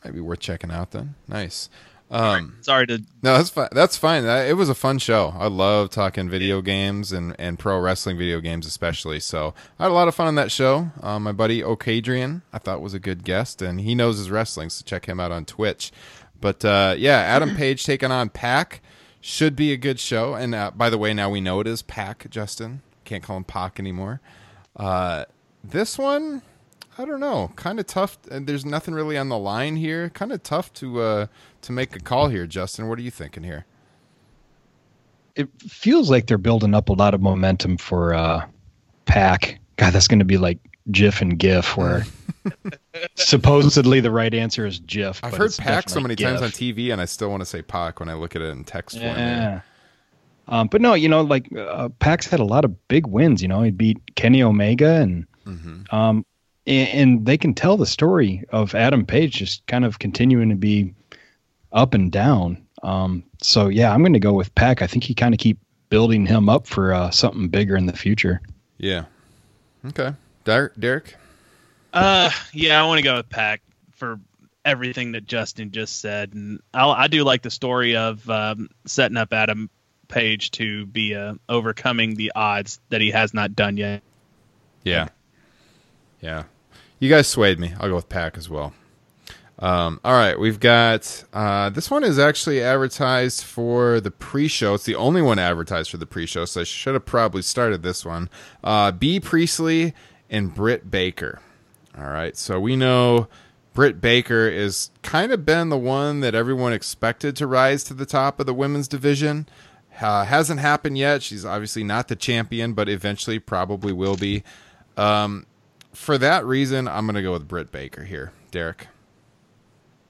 Speaker 6: maybe worth checking out then. Nice. Um,
Speaker 9: Sorry to
Speaker 6: No, that's fine. That's fine. That- It was a fun show. I love talking video games and, and pro wrestling video games, especially. So I had a lot of fun on that show. Um, my buddy Okadrian, I thought was a good guest, and he knows his wrestling, so check him out on Twitch. But uh, yeah, Adam Page taking on Pack should be a good show. And uh, by the way, now we know it is Pack. Justin can't call him Pac anymore. Uh, this one, I don't know. Kind of tough. And there's nothing really on the line here. Kind of tough to uh, to make a call here, Justin. What are you thinking here?
Speaker 8: It feels like they're building up a lot of momentum for uh, Pack. God, that's going to be like GIF and GIF, where supposedly the right answer is GIF.
Speaker 6: I've heard
Speaker 8: it's
Speaker 6: Pac so many
Speaker 8: definitely
Speaker 6: times on TV, and I still want to say Pac when I look at it in text form.
Speaker 8: Yeah.
Speaker 6: Here.
Speaker 8: Um, but no, you know, like uh, Pax had a lot of big wins. You know, he beat Kenny Omega, and
Speaker 6: Mm-hmm.
Speaker 8: um, and, and they can tell the story of Adam Page just kind of continuing to be up and down. Um, so yeah, I'm going to go with Pac. I think he kind of keep building him up for uh, something bigger in the future.
Speaker 6: Yeah. Okay. Derek. Derek?
Speaker 9: Uh, yeah, I want to go with Pac for everything that Justin just said, and I'll, I do like the story of um, setting up Adam Page to be uh, overcoming the odds that he has not done yet.
Speaker 6: Yeah. Yeah. You guys swayed me. I'll go with Pac as well. Um, all right, we've got uh, this one is actually advertised for the pre-show. It's the only one advertised for the pre-show, so I should have probably started this one. Uh, Bea Priestley and Britt Baker. All right, so we know Britt Baker is kind of been the one that everyone expected to rise to the top of the women's division. Uh, hasn't happened yet. She's obviously not the champion, but eventually probably will be. Um, for that reason, I'm going to go with Britt Baker here. Derek.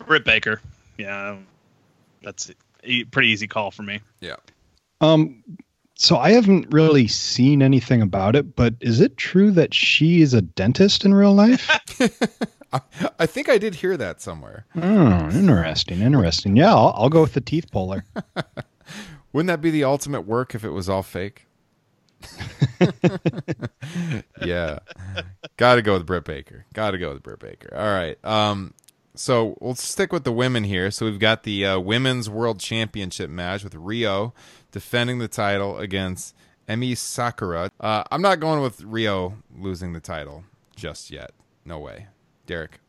Speaker 9: Britt Baker, yeah, that's a pretty easy call for me.
Speaker 6: Yeah.
Speaker 8: Um, so I haven't really seen anything about it, but is it true that she is a dentist in real life?
Speaker 6: I think I did hear that somewhere.
Speaker 8: oh, interesting, interesting. Yeah, I'll, I'll go with the teeth puller.
Speaker 6: Wouldn't that be the ultimate work if it was all fake? yeah. Got to go with Britt Baker. Got to go with Britt Baker. All right. Um so we'll stick with the women here. So we've got the uh, women's world championship match with Riho defending the title against Emi Sakura. Uh, I'm not going with Riho losing the title just yet. No way. Derek.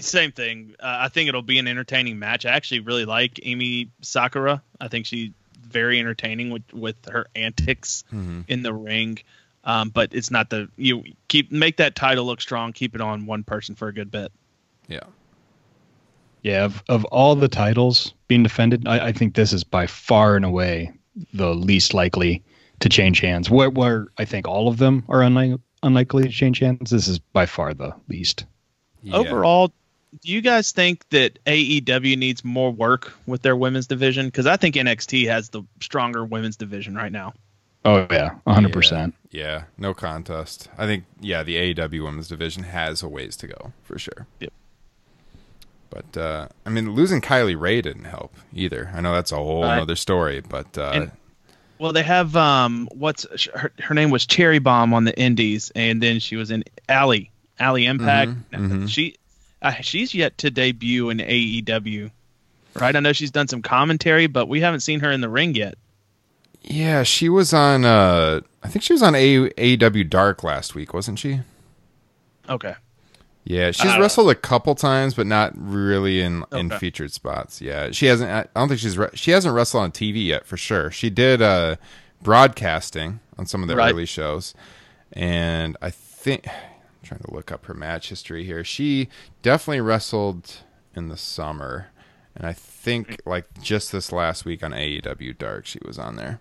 Speaker 9: Same thing. Uh, I think it'll be an entertaining match. I actually really like Emi Sakura. I think she's very entertaining with with her antics
Speaker 6: Mhm.
Speaker 9: in the ring. Um, but it's not the you keep make that title look strong. Keep it on one person for a good bit.
Speaker 6: Yeah.
Speaker 8: Yeah, of, of all the titles being defended, I, I think this is by far and away the least likely to change hands. Where, where I think all of them are unlike, unlikely to change hands, this is by far the least.
Speaker 6: Yeah.
Speaker 9: Overall, do you guys think that AEW needs more work with their women's division? Because I think NXT has the stronger women's division right now.
Speaker 8: Oh yeah, hundred percent.
Speaker 6: Yeah, no contest. I think yeah, the AEW women's division has a ways to go for sure.
Speaker 9: Yep.
Speaker 6: But uh, I mean, losing Kylie Rae didn't help either. I know that's a whole
Speaker 9: Right.
Speaker 6: other story, but uh,
Speaker 9: And- Well, they have um, what's her, her name was Cherry Bomb on the Indies, and then she was in Allie Allie Impact.
Speaker 6: Mhm, mhm.
Speaker 9: She uh, she's yet to debut in AEW, right? I know she's done some commentary, but we haven't seen her in the ring yet.
Speaker 6: yeah, she was on. Uh, I think she was on A- AEW Dark last week, wasn't she?
Speaker 9: Okay,
Speaker 6: Yeah, she's
Speaker 9: Uh,
Speaker 6: wrestled a couple times, but not really in in featured spots. Yeah, she hasn't. I don't think she's re- she hasn't wrestled on TV yet for sure. She did uh, broadcasting on some of the
Speaker 9: Right.
Speaker 6: early shows, and I think trying to look up her match history here. She definitely wrestled in the summer, and I think like just this last week on AEW Dark, she was on there.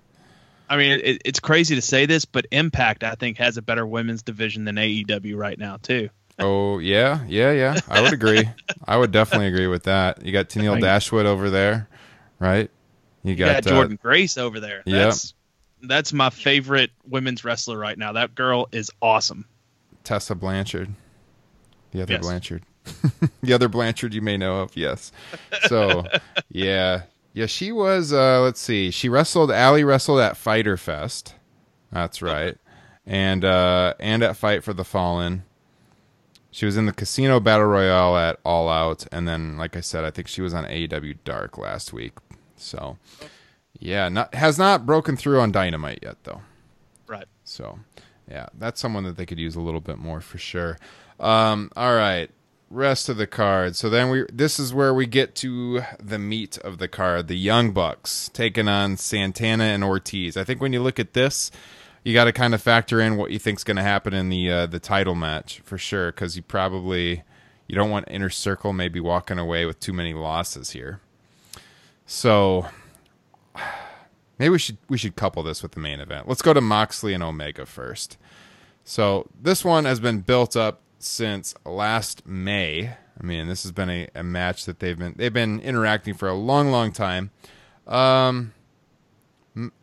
Speaker 9: I mean it, it's crazy to say this, but Impact I think has a better women's division than AEW right now too.
Speaker 6: Oh yeah, yeah, yeah. I would agree. I would definitely agree with that. You got Tennille Dashwood over there, right? You
Speaker 9: You
Speaker 6: got,
Speaker 9: got
Speaker 6: uh,
Speaker 9: Jordynne Grace over there. That's that's my favorite women's wrestler right now. That girl is awesome.
Speaker 6: Tessa Blanchard, the other
Speaker 9: Yes.
Speaker 6: Blanchard, the other Blanchard you may know of. Yes. So yeah, yeah. She was. Uh, let's see. She wrestled. Allie wrestled at Fyter Fest. That's right. And uh, and at Fight for the Fallen. She was in the Casino Battle Royale at All Out, and then, like I said, I think she was on AEW Dark last week. So, yeah, not has not broken through on Dynamite yet, though.
Speaker 9: Right.
Speaker 6: So, yeah, that's someone that they could use a little bit more for sure. Um, all right, rest of the card. So then we this is where we get to the meat of the card. The Young Bucks taking on Santana and Ortiz. I think when you look at this, you got to kind of factor in what you think's going to happen in the uh, the title match for sure, because you probably you don't want Inner Circle maybe walking away with too many losses here. So maybe we should we should couple this with the main event. Let's go to Moxley and Omega first. So this one has been built up since last May. I mean, this has been a, a match that they've been they've been interacting for a long, long time. Um,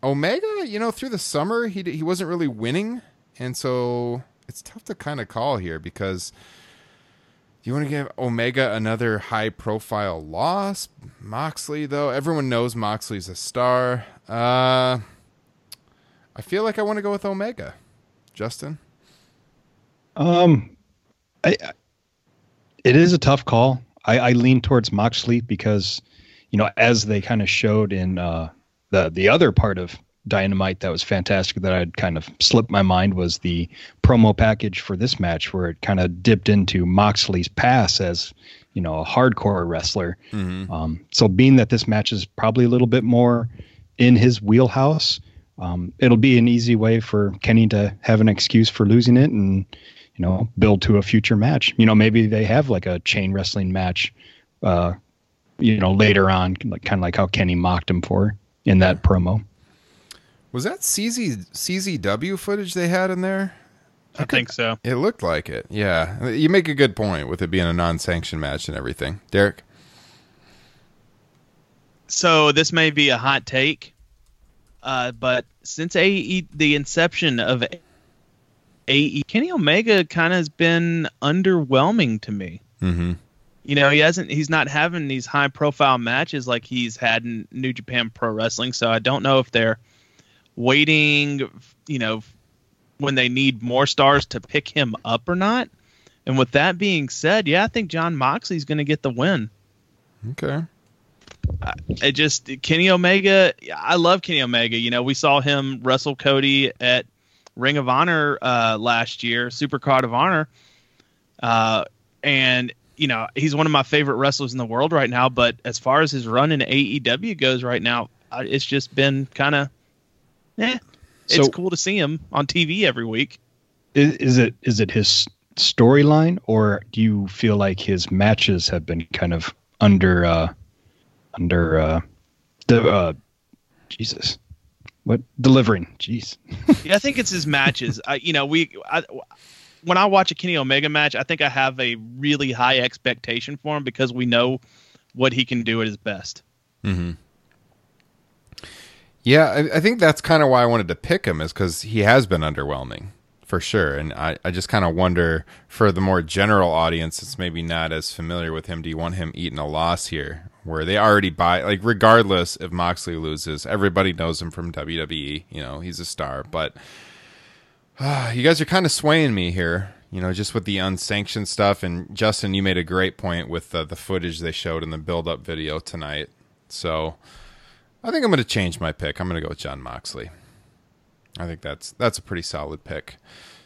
Speaker 6: Omega, you know, through the summer he he wasn't really winning, and so it's tough to kind of call here because do you want to give Omega another high profile loss? Moxley, though, everyone knows Moxley's a star. Uh, I feel like I want to go with Omega. Justin?
Speaker 8: Um, I, I- it is a tough call. I, I lean towards Moxley because, you know, as they kind of showed in uh, the the other part of Dynamite that was fantastic that I'd kind of slipped my mind was the promo package for this match where it kind of dipped into Moxley's pass as, you know, a hardcore wrestler.
Speaker 6: Mm-hmm.
Speaker 8: Um, so being that this match is probably a little bit more in his wheelhouse, um, it'll be an easy way for Kenny to have an excuse for losing it and you know build to a future match. You know maybe they have like a chain wrestling match, uh, you know later on, like kind of like how Kenny mocked him for in that promo.
Speaker 6: Was that CZ, CZW footage they had in there?
Speaker 9: I think so.
Speaker 6: It looked like it. Yeah. You make a good point with it being a non sanctioned match and everything. Derek?
Speaker 9: So this may be a hot take, uh, but since AE the inception of AE, Kenny Omega kind of has been underwhelming to me.
Speaker 6: Mm-hmm.
Speaker 9: You know, he hasn't. He's not having these high profile matches like he's had in New Japan Pro Wrestling. So I don't know if they're waiting. You know, when they need more stars to pick him up or not. And with that being said, yeah, I think Jon Moxley's going to get the win.
Speaker 6: Okay.
Speaker 9: it just Kenny Omega. I love Kenny Omega. You know, we saw him wrestle Cody at Ring of Honor uh, last year, Super Card of Honor, uh, and you know, he's one of my favorite wrestlers in the world right now. But as far as his run in AEW goes right now, it's just been kind of, eh. It's
Speaker 8: So-
Speaker 9: cool to see him on TV every week.
Speaker 8: Is, is it is it his storyline, or do you feel like his matches have been kind of under uh, under uh, the uh, Jesus, what delivering? Jeez,
Speaker 9: Yeah, I think it's his matches. I, you know, we I, when I watch a Kenny Omega match, I think I have a really high expectation for him because we know what he can do at his best.
Speaker 6: Mm-hmm. Yeah, I, I think that's kind of why I wanted to pick him is because he has been underwhelming for sure, and I, I just kind of wonder for the more general audience that's maybe not as familiar with him, do you want him eating a loss here, where they already buy like regardless if Moxley loses, everybody knows him from WWE, you know he's a star, but uh, you guys are kind of swaying me here. You know, just with the unsanctioned stuff, and Justin, you made a great point with the, the footage they showed in the build-up video tonight. So, I think I'm going to change my pick. I'm going to go with Jon Moxley. I think that's that's a pretty solid pick.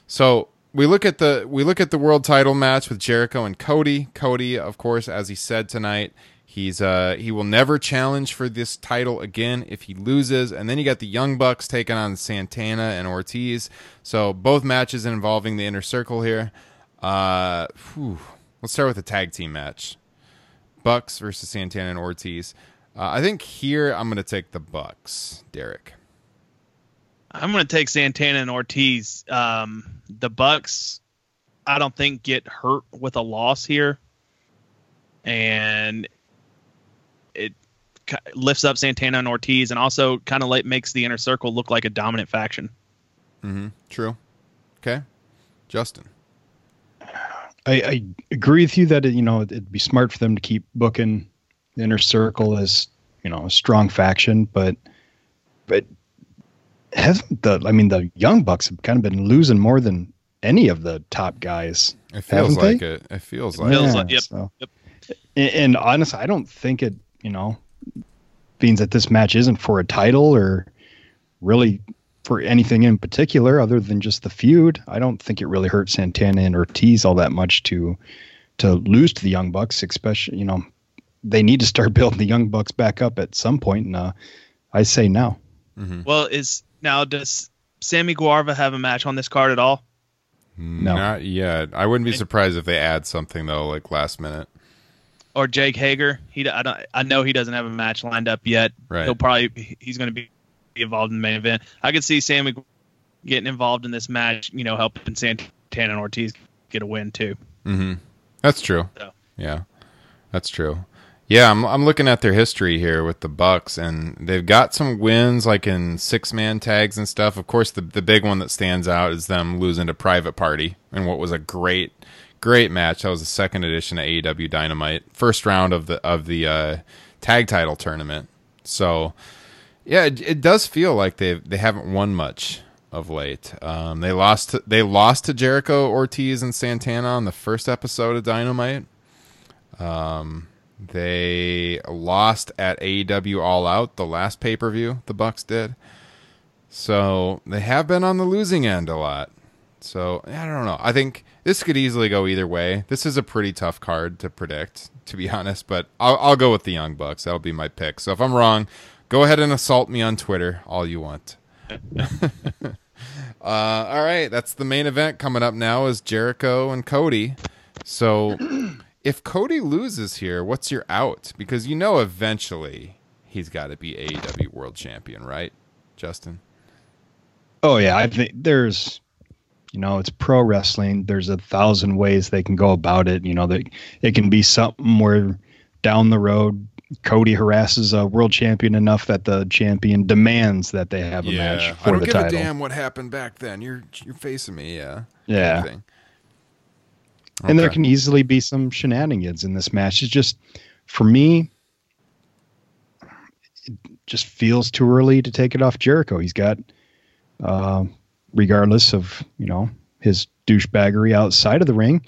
Speaker 6: So we look at the we look at the world title match with Jericho and Cody. Cody, of course, as he said tonight, he's uh he will never challenge for this title again if he loses. And then you got the Young Bucks taking on Santana and Ortiz. So both matches involving the inner circle here. Uh, whew. let's start with the tag team match. Bucks versus Santana and Ortiz. Uh, I think here I'm going to take the Bucks, Derek.
Speaker 9: I'm going to take Santana and Ortiz. Um, the Bucks, I don't think get hurt with a loss here, and it lifts up Santana and Ortiz, and also kind of like makes the inner circle look like a dominant faction.
Speaker 6: Mm-hmm. True. Okay, Justin.
Speaker 8: I, I agree with you that it, you know it'd be smart for them to keep booking the inner circle is you know a strong faction, but but hasn't the I mean the young bucks have kind of been losing more than any of the top guys.
Speaker 6: It feels
Speaker 8: haven't they?
Speaker 6: like it. It feels like
Speaker 9: Feels
Speaker 6: it.
Speaker 9: like- yep,
Speaker 8: so-
Speaker 9: yep.
Speaker 8: And, and honestly, I don't think it you know means that this match isn't for a title or really for anything in particular other than just the feud. I don't think it really hurt Santana and Ortiz all that much to to lose to the Young Bucks, especially you know they need to start building the Young Bucks back up at some point, and uh, I say now.
Speaker 6: Mm-hmm.
Speaker 9: Well, is now does Sammy Guevara have a match on this card at all?
Speaker 8: No.
Speaker 6: Not yet. I wouldn't be surprised if they add something though, like last minute.
Speaker 9: Or Jake Hager? He I don't I know he doesn't have a match lined up yet.
Speaker 6: Right.
Speaker 9: He'll probably he's going to be involved in the main event. I could see Sammy getting involved in this match. You know, helping Santana and Ortiz get a win too.
Speaker 6: Mm-hmm. That's true.
Speaker 9: So.
Speaker 6: Yeah, that's true. Yeah, I'm I'm looking at their history here with the Bucks, and they've got some wins like in six man tags and stuff. Of course, the the big one that stands out is them losing to Private Party in what was a great great match. That was the second edition of AEW Dynamite, first round of the of the uh, tag title tournament. So yeah, it, it does feel like they they haven't won much of late. Um, they lost to, they lost to Jericho, Ortiz, and Santana on the first episode of Dynamite. Um, they lost at AEW All Out, the last pay per view the Bucks did. So they have been on the losing end a lot. So I don't know. I think this could easily go either way. This is a pretty tough card to predict, to be honest. But I'll, I'll go with the Young Bucks. That'll be my pick. So if I'm wrong, go ahead and assault me on Twitter all you want. uh, all right, that's the main event coming up now is Jericho and Cody. So if Cody loses here, what's your out? Because you know eventually he's got to be AEW World Champion, right, Justin?
Speaker 8: Oh yeah, I think there's, you know, it's pro wrestling. There's a thousand ways they can go about it. You know, that it can be something where down the road Cody harasses a world champion enough that the champion demands that they have a match
Speaker 6: I
Speaker 8: for
Speaker 6: don't
Speaker 8: the
Speaker 6: give
Speaker 8: title.
Speaker 6: a damn what happened back then. You're you're facing me, yeah.
Speaker 8: Yeah.
Speaker 6: Kind of thing.
Speaker 8: And there can easily be some shenanigans in this match. It's just for me, it just feels too early to take it off Jericho. He's got, uh, regardless of you know his douchebaggery outside of the ring.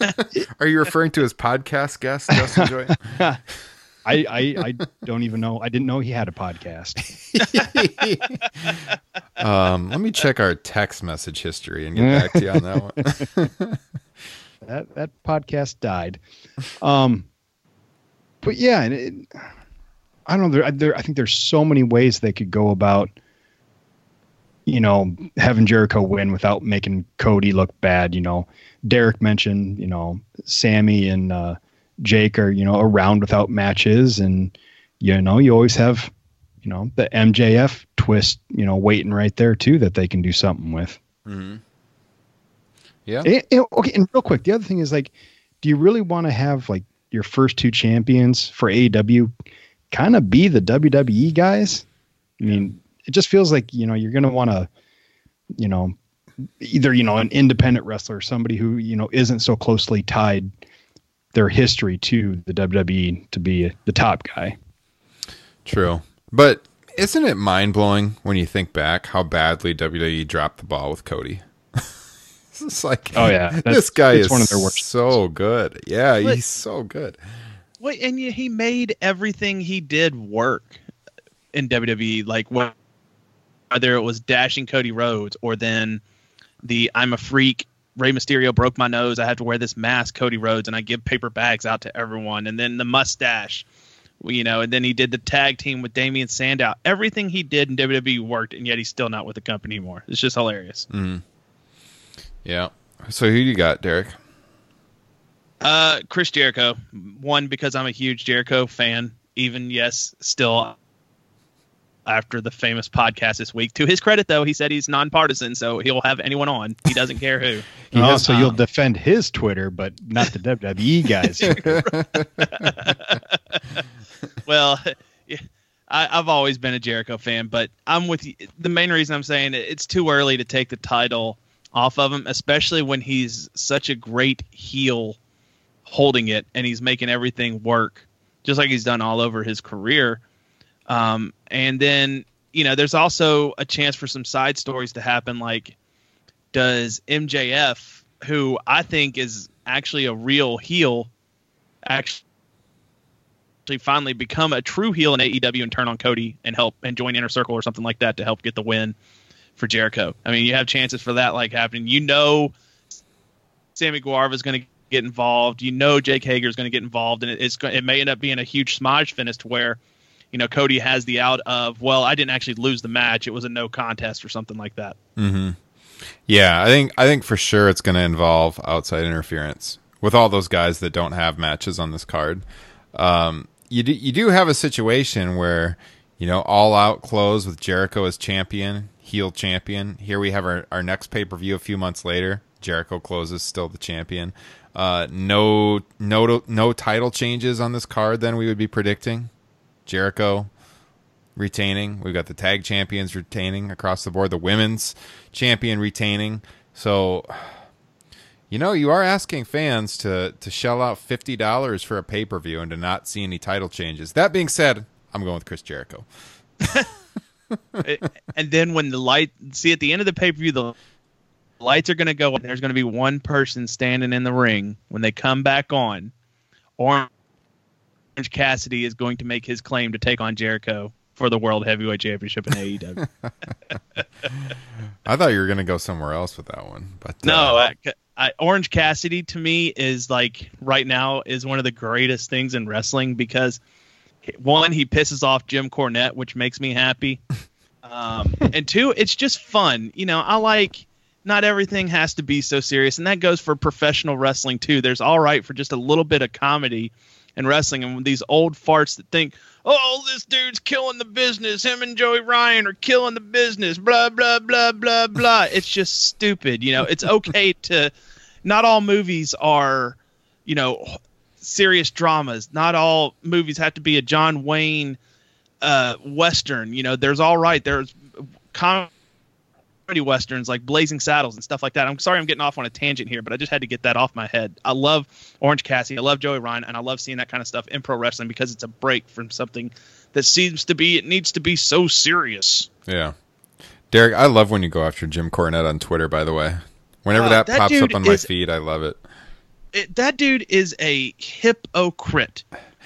Speaker 6: Are you referring to his podcast guest, Justin Joy?
Speaker 8: I, I I don't even know. I didn't know he had a podcast.
Speaker 6: um, let me check our text message history and get back to you on that one.
Speaker 8: That that podcast died. Um, but yeah, and it, I don't know. There, there, I think there's so many ways they could go about, you know, having Jericho win without making Cody look bad. You know, Derek mentioned, you know, Sammy and uh, Jake are, you know, around without matches, and you know, you always have, you know, the MJF twist, you know, waiting right there too that they can do something with.
Speaker 6: Mm-hmm. Yeah.
Speaker 8: And- and- okay, and real quick, the other thing is like, do you really want to have like your first two champions for AEW kind of be the WWE guys? I mean, it just feels like you know you're going to want to, you know, either you know an independent wrestler, somebody who you know isn't so closely tied their history to the WWE to be the top guy.
Speaker 6: True. But isn't it mind blowing when you think back how badly WWE dropped the ball with Cody? it's like,
Speaker 8: Oh, yeah. That's-
Speaker 6: this guy is
Speaker 8: one of their worst.
Speaker 6: so good. Yeah,
Speaker 9: But-
Speaker 6: he's so good.
Speaker 9: Wait, and he made everything he did work in WWE. Like whether it was dashing Cody Rhodes or then the I'm a freak. Rey Mysterio broke my nose. I have to wear this mask, Cody Rhodes, and I give paper bags out to everyone. And then the mustache, you know, and then he did the tag team with Damien Sandow. Everything he did in WWE worked, and yet he's still not with the company anymore. It's just hilarious. Mm-hmm.
Speaker 6: Yeah. So who do you got, Derek?
Speaker 9: Uh, Chris Jericho. One because I'm a huge Jericho fan. Even yes, still after the famous podcast this week. To his credit, though, he said he's nonpartisan, so he'll have anyone on. He doesn't care who.
Speaker 8: Oh, so you'll defend his Twitter, but not the WWE guys.
Speaker 9: well, I, I've always been a Jericho fan, but I'm with you. The main reason I'm saying it, it's too early to take the title off of him, especially when he's such a great heel holding it and he's making everything work, just like he's done all over his career. Um, and then, you know, there's also a chance for some side stories to happen. Like, does MJF, who I think is actually a real heel, actually to finally become a true heel in AEW and turn on Cody and help and join Inner Circle or something like that to help get the win for Jericho. I mean, you have chances for that like happening. You know, Sammy Guevara is going to get involved. You know, Jake Hager is going to get involved, and it, it's it may end up being a huge smudge finish to where. You know, Cody has the out of, well, I didn't actually lose the match. It was a no contest or something like that.
Speaker 6: Mm-hmm. Yeah, I think I think for sure it's going to involve outside interference with all those guys that don't have matches on this card. Um, you do, you do have a situation where you know all out close with Jericho as champion, heel champion. Here we have our, our next pay per view a few months later. Jericho closes still the champion. Uh, no no no title changes on this card. Then we would be predicting Jericho retaining. We've got the tag champions retaining across the board, the women's champion retaining. So, you know, you are asking fans to to shell out fifty dollars for a pay per view and to not see any title changes. That being said, I'm going with Chris Jericho.
Speaker 9: and then when the light see at the end of the pay per view, the lights are going to go, and there's going to be one person standing in the ring. When they come back on, Orange Cassidy is going to make his claim to take on Jericho for the World Heavyweight Championship in AEW.
Speaker 6: I thought you were going to go somewhere else with that one, but
Speaker 9: no,
Speaker 6: uh,
Speaker 9: I, I, Orange Cassidy to me is like right now is one of the greatest things in wrestling because one he pisses off Jim Cornette, which makes me happy, um, and two it's just fun. You know, I like not everything has to be so serious, and that goes for professional wrestling too. There's all right for just a little bit of comedy in wrestling, and these old farts that think, "Oh, this dude's killing the business. Him and Joey Ryan are killing the business." Blah blah blah blah blah. It's just stupid. You know, it's okay to. Not all movies are, you know, serious dramas. Not all movies have to be a John Wayne uh, western. You know, there's all right. There's comedy westerns like Blazing Saddles and stuff like that. I'm sorry I'm getting off on a tangent here, but I just had to get that off my head. I love Orange Cassidy, I love Joey Ryan, and I love seeing that kind of stuff in pro wrestling because it's a break from something that seems to be it needs to be so serious.
Speaker 6: yeah. Derek, I love when you go after Jim Cornette on Twitter. By the way, whenever
Speaker 9: Uh,
Speaker 6: that,
Speaker 9: that
Speaker 6: pops up on my
Speaker 9: is-
Speaker 6: feed, I love it.
Speaker 9: It, that dude is a hypocrite.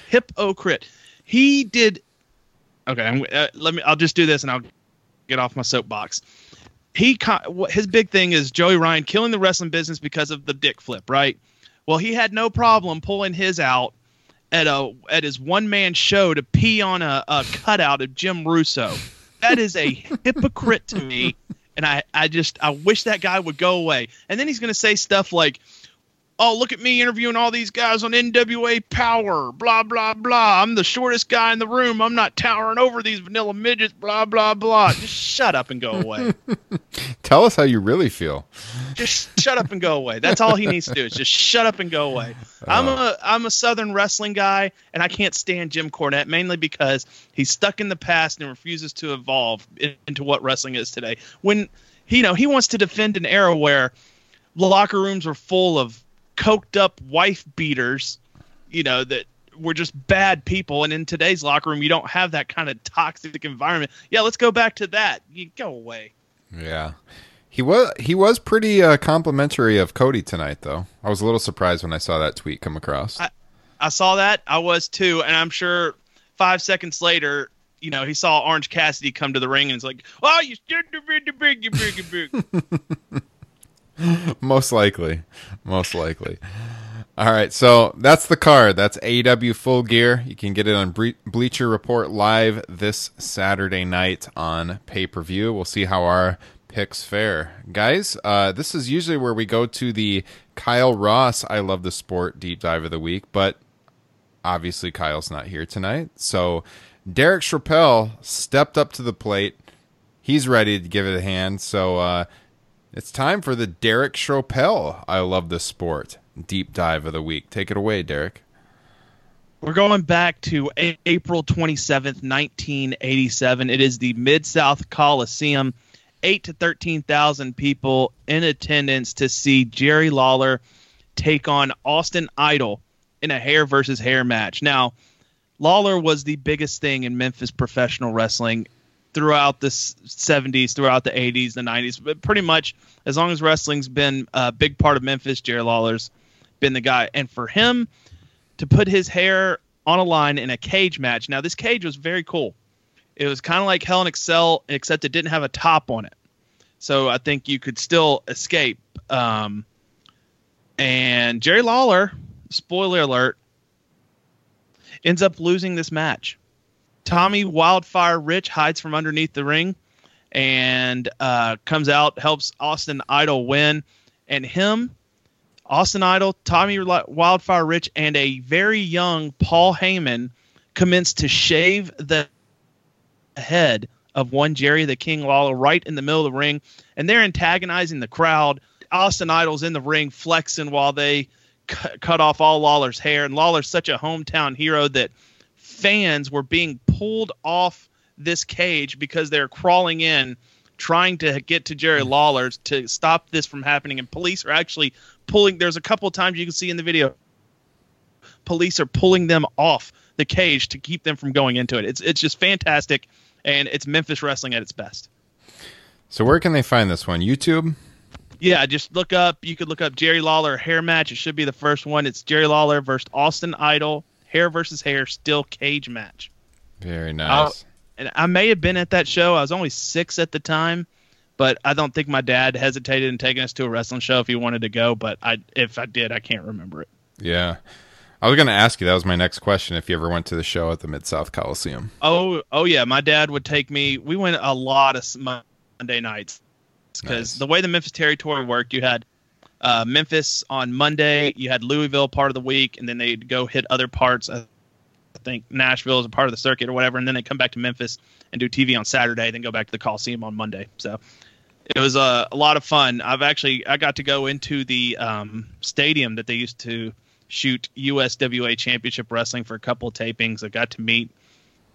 Speaker 9: Hypocrite. He did. Okay, uh, let me. I'll just do this and I'll get off my soapbox. He his big thing is Joey Ryan killing the wrestling business because of the dick flip, right? Well, he had no problem pulling his out at a at his one man show to pee on a, a cutout of Jim Russo. That is a hypocrite to me, and I I just I wish that guy would go away. And then he's gonna say stuff like, "Oh, look at me interviewing all these guys on NWA Power, blah blah blah. I'm the shortest guy in the room. I'm not towering over these vanilla midgets, blah blah blah." Just shut up and go away.
Speaker 6: Tell us how you really feel.
Speaker 9: just shut up and go away. That's all he needs to do is just shut up and go away. I'm oh. a I'm a Southern wrestling guy, and I can't stand Jim Cornette mainly because he's stuck in the past and refuses to evolve into what wrestling is today. When you know he wants to defend an era where locker rooms were full of coked up wife beaters, you know that were just bad people, and in today's locker room you don't have that kind of toxic environment. Yeah, let's go back to that. You go away.
Speaker 6: Yeah. He was he was pretty uh, complimentary of Cody tonight, though. I was a little surprised when I saw that tweet come across.
Speaker 9: I, I saw that. I was too, and I'm sure five seconds later, you know, he saw Orange Cassidy come to the ring, and it's like, "Oh, you big, big, big, big."
Speaker 6: Most likely, most likely. All right, so that's the card. That's AEW Full Gear. You can get it on Bre- Bleacher Report live this Saturday night on pay per view. We'll see how our picks fare, guys. Uh, this is usually where we go to the Kyle Ross I love the sport deep dive of the week, but obviously Kyle's not here tonight. So Derek Chappelle stepped up to the plate. He's ready to give it a hand. So uh, it's time for the Derek Chappelle I love the sport deep dive of the week. Take it away, Derek.
Speaker 9: We're going back to A- April 27th, 1987. It is the Mid South Coliseum. Eight to 13,000 people in attendance to see Jerry Lawler take on Austin Idol in a hair versus hair match. Now, Lawler was the biggest thing in Memphis professional wrestling throughout the 70s, throughout the 80s, the 90s. But pretty much, as long as wrestling's been a big part of Memphis, Jerry Lawler's been the guy. And for him to put his hair on a line in a cage match, now this cage was very cool. It was kind of like Hell in a Cell, except it didn't have a top on it. So I think you could still escape. Um, and Jerry Lawler, spoiler alert, ends up losing this match. Tommy Wildfire Rich hides from underneath the ring and uh, comes out, helps Austin Idol win. And him, Austin Idol, Tommy Wildfire Rich, and a very young Paul Heyman commence to shave the head of one Jerry the King Lawler right in the middle of the ring. And they're antagonizing the crowd. Austin Idol's in the ring flexing while they cu- cut off all Lawler's hair. And Lawler's such a hometown hero that fans were being pulled off this cage because they're crawling in trying to get to Jerry hmm. Lawler to stop this from happening and police are actually pulling there's a couple of times you can see in the video police are pulling them off the cage to keep them from going into it. It's it's just fantastic and it's Memphis wrestling at its best.
Speaker 6: So where can they find this one? YouTube?
Speaker 9: Yeah, just look up. You could look up Jerry Lawler hair match. It should be the first one. It's Jerry Lawler versus Austin Idol hair versus hair still cage match.
Speaker 6: Very nice.
Speaker 9: and I may have been at that show. I was only six at the time, but I don't think my dad hesitated in taking us to a wrestling show if he wanted to go. But I, if I did, I can't remember it.
Speaker 6: Yeah. I was going to ask you. That was my next question. If you ever went to the show at the Mid South Coliseum.
Speaker 9: Oh, oh yeah. My dad would take me. We went a lot of Monday nights because
Speaker 6: Nice.
Speaker 9: the way the Memphis territory worked, you had uh, Memphis on Monday, you had Louisville part of the week, and then they'd go hit other parts. I think Nashville is a part of the circuit or whatever, and then they come back to Memphis and do TV on Saturday, then go back to the Coliseum on Monday. So it was a, a lot of fun. I've actually I got to go into the um, stadium that they used to shoot USWA Championship Wrestling for a couple tapings. I got to meet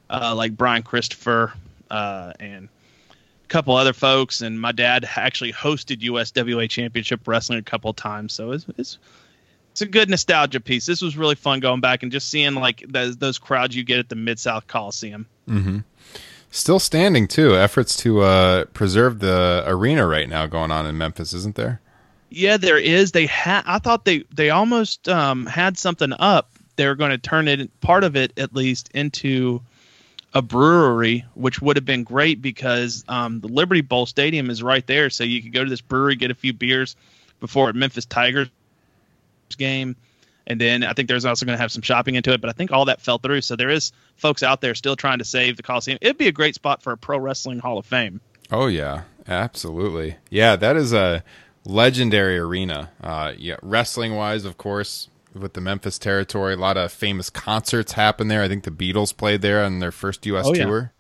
Speaker 9: uh, like Brian Christopher uh, and a couple other folks, and my dad actually hosted USWA Championship Wrestling a couple times. So it's, it's it's a good nostalgia piece. This was really fun going back and just seeing like those those crowds you get at the Mid South Coliseum.
Speaker 6: Mm-hmm. Still standing too. Efforts to uh, preserve the arena right now going on in Memphis, isn't there?
Speaker 9: Yeah, there is. They had. I thought they they almost um, had something up. They were going to turn it part of it at least into a brewery, which would have been great because um, the Liberty Bowl Stadium is right there, so you could go to this brewery, get a few beers before Memphis Tigers game. And then I think there's also going to have some shopping into it, but I think all that fell through. So there is folks out there still trying to save the Coliseum. It'd be a great spot for a pro wrestling Hall of Fame.
Speaker 6: Oh yeah, absolutely. Yeah, that is a legendary arena. Uh, yeah, wrestling wise, of course, with the Memphis territory, a lot of famous concerts happen there. I think the Beatles played there on their first U.S.
Speaker 9: Oh, yeah.
Speaker 6: tour.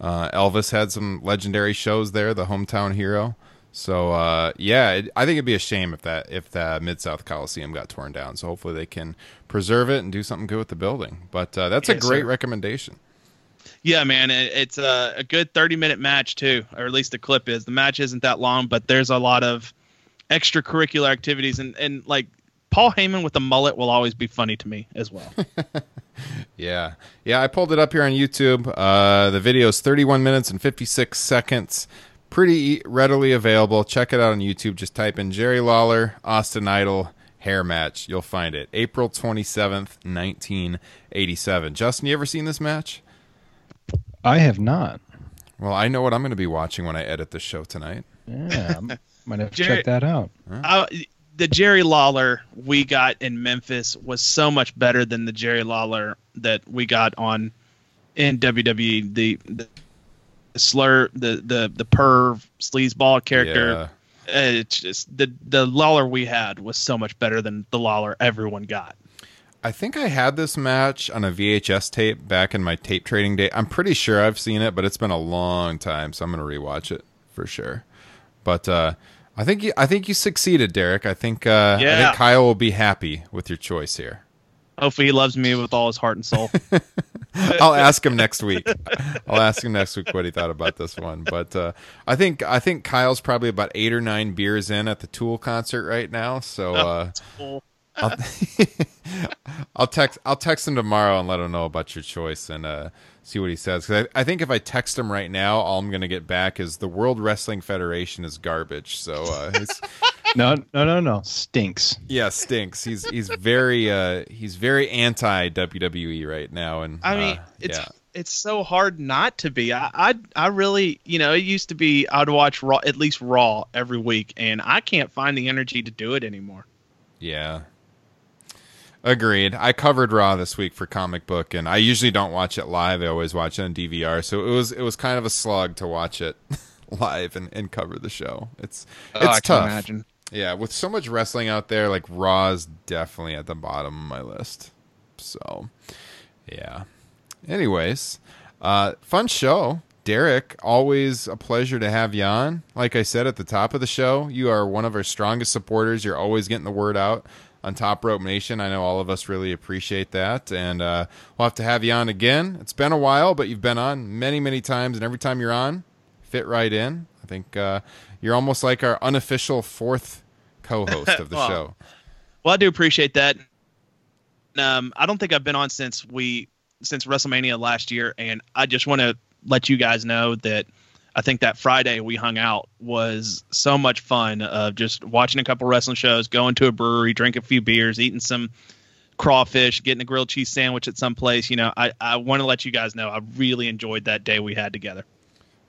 Speaker 6: Uh, Elvis had some legendary shows there, the hometown hero. So uh, yeah, it, I think it'd be a shame if that if the Mid South Coliseum got torn down. So hopefully they can preserve it and do something good with the building. But uh, that's a great
Speaker 9: sir.
Speaker 6: recommendation.
Speaker 9: Yeah, man, it, it's a, a good 30 minute match too, or at least the clip is. The match isn't that long, but there's a lot of extracurricular activities, and and like Paul Heyman with the mullet will always be funny to me as well.
Speaker 6: Yeah. Yeah, I pulled it up here on YouTube. Uh, the video is 31 minutes and 56 seconds. Pretty e- readily available. Check it out on YouTube. Just type in Jerry Lawler, Austin Idol, hair match. You'll find it. April 27th, 1987. Justin, you ever seen this match?
Speaker 8: I have not.
Speaker 6: Well, I know what I'm going to be watching when I edit the show tonight.
Speaker 8: Yeah, I might have to
Speaker 9: Jerry-
Speaker 8: check that out.
Speaker 9: uh, the Jerry Lawler we got in Memphis was so much better than the Jerry Lawler that we got on in WWE. The, the slur, the the the perv sleazeball character.
Speaker 6: Yeah.
Speaker 9: Uh, It's just the the Lawler we had was so much better than the Lawler everyone got.
Speaker 6: I think I had this match on a VHS tape back in my tape trading day. I'm pretty sure I've seen it, but it's been a long time, so I'm going to rewatch it for sure. But uh, I think you, I think you succeeded, Derek. I think uh, I think Kyle will be happy with your choice here.
Speaker 9: Hopefully, he loves me with all his heart and soul.
Speaker 6: I'll ask him next week. I'll ask him next week what he thought about this one. But uh, I think I think Kyle's probably about eight or nine beers in at the Tool concert right now. So uh,
Speaker 9: Cool.
Speaker 6: I'll, I'll text I'll text him tomorrow and let him know about your choice and uh, see what he says. 'Cause I, I think if I text him right now, all I'm going to get back is the World Wrestling Federation is garbage. So uh, it's,
Speaker 8: No, no, no, no. Stinks.
Speaker 6: yeah, stinks. He's he's very uh, he's very anti WWE right now. And
Speaker 9: I mean,
Speaker 6: uh,
Speaker 9: it's
Speaker 6: yeah.
Speaker 9: it's so hard not to be. I, I I really, you know, it used to be I'd watch Raw at least Raw every week, and I can't find the energy to do it anymore.
Speaker 6: Yeah. Agreed. I covered Raw this week for comic book, and I usually don't watch it live. I always watch it on DVR, so it was it was kind of a slog to watch it live and, and cover the show. It's it's
Speaker 9: Oh, I can
Speaker 6: tough.
Speaker 9: imagine.
Speaker 6: Yeah, with so much wrestling out there, like Raw is definitely at the bottom of my list. So, yeah. Anyways, uh, fun show. Derek, always a pleasure to have you on. Like I said at the top of the show, you are one of our strongest supporters. You're always getting the word out on Top Rope Nation. I know all of us really appreciate that. And uh, we'll have to have you on again. It's been a while, but you've been on many, many times. And every time you're on, fit right in. I think uh, you're almost like our unofficial fourth co host of the
Speaker 9: Well,
Speaker 6: show.
Speaker 9: Well, I do appreciate that. Um, I don't think I've been on since we since WrestleMania last year, and I just want to let you guys know that I think that Friday we hung out was so much fun of just watching a couple wrestling shows, going to a brewery, drinking a few beers, eating some crawfish, getting a grilled cheese sandwich at some place. You know, I, I want to let you guys know I really enjoyed that day we had together.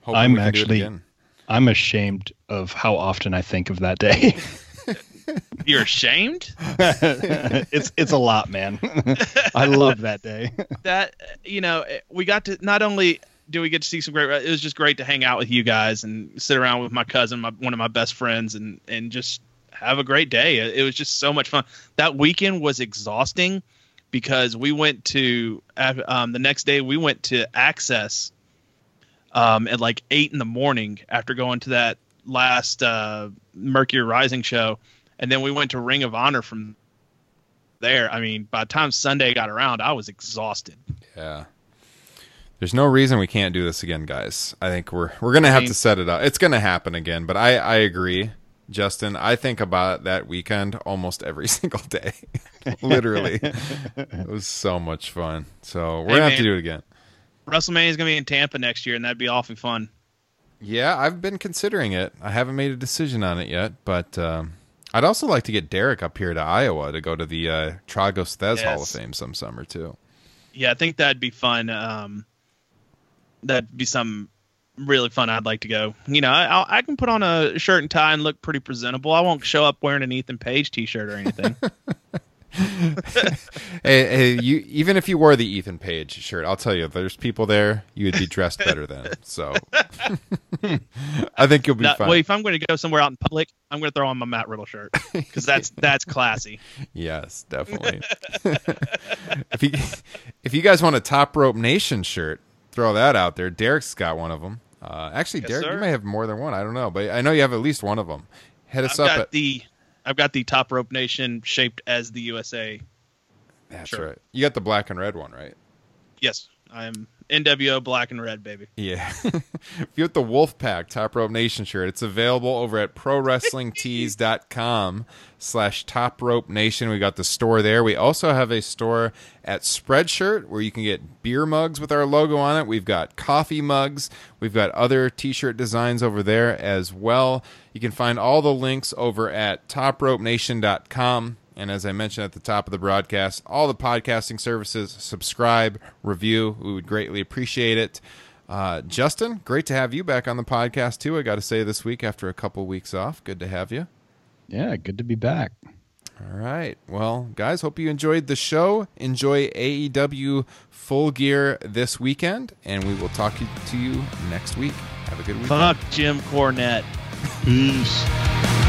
Speaker 6: Hoping
Speaker 8: I'm
Speaker 6: we can do it
Speaker 8: actually- I'm ashamed of how often I think of that day.
Speaker 9: You're ashamed?
Speaker 8: it's it's a lot, man. I love that day.
Speaker 9: that you know we got to not only do we get to see some great it was just great to hang out with you guys and sit around with my cousin my, one of my best friends and and just have a great day. It, was just so much fun. That weekend was exhausting because we went to um, the next day we went to Axxess um, at like eight in the morning after going to that last uh, mercury rising show. And then we went to ring of honor from there. I mean by the time sunday got around i was exhausted.
Speaker 6: Yeah. There's no reason we can't do this again, guys. I think we're we're gonna have
Speaker 9: mean-
Speaker 6: to set it up. It's gonna happen again, but I I agree, Justin. I think about that weekend almost every single day. Literally, it was so much fun. So we're
Speaker 9: Hey,
Speaker 6: gonna have to do it again.
Speaker 9: WrestleMania is going to be in Tampa next year, and that'd be awfully fun.
Speaker 6: Yeah, I've been considering it. I haven't made a decision on it yet, but um, I'd also like to get Derek up here to Iowa to go to the uh, Tragos Thesz Hall of Fame some summer too.
Speaker 9: Yeah, I think that'd be fun. Um, that'd be some really fun. I'd like to go. You know, I, I can put on a shirt and tie and look pretty presentable. I won't show up wearing an Ethan Page T-shirt or anything.
Speaker 6: hey, hey, you even if you wore the Ethan Page shirt, I'll tell you, there's people there you would be dressed better than. So I think you'll be
Speaker 9: Now,
Speaker 6: fine.
Speaker 9: well, if I'm going to go somewhere out in public, I'm going to throw on my Matt Riddle shirt because that's that's classy.
Speaker 6: Yes, definitely. if you if you guys want a Top Rope Nation shirt, throw that out there. Derek's got one of them. Uh, actually,
Speaker 9: Yes,
Speaker 6: Derek,
Speaker 9: sir.
Speaker 6: you may have more than one. I don't know, but I know you have at least one of them. Hit us
Speaker 9: I've
Speaker 6: up
Speaker 9: got
Speaker 6: at
Speaker 9: the I've got the Top Rope Nation shaped as the USA.
Speaker 6: that's
Speaker 9: sure.
Speaker 6: right. You got the black and red one, right?
Speaker 9: Yes, I'm NWO black and red, baby.
Speaker 6: Yeah. if you want the Wolfpack Top Rope Nation shirt, it's available over at ProWrestlingTees.com slash Top Rope Nation. We got the store there. We also have a store at Spreadshirt where you can get beer mugs with our logo on it. We've got coffee mugs. We've got other t-shirt designs over there as well. You can find all the links over at TopRopeNation.com. And as I mentioned at the top of the broadcast, all the podcasting services, subscribe, review. We would greatly appreciate it. Uh, Justin, great to have you back on the podcast too. I got to say this week after a couple weeks off, good to have you.
Speaker 8: Yeah, good to be back.
Speaker 6: All right. Well, guys, hope you enjoyed the show. Enjoy AEW Full Gear this weekend, and we will talk to you next week. Have a good week.
Speaker 9: Fuck Jim Cornette.
Speaker 8: Peace.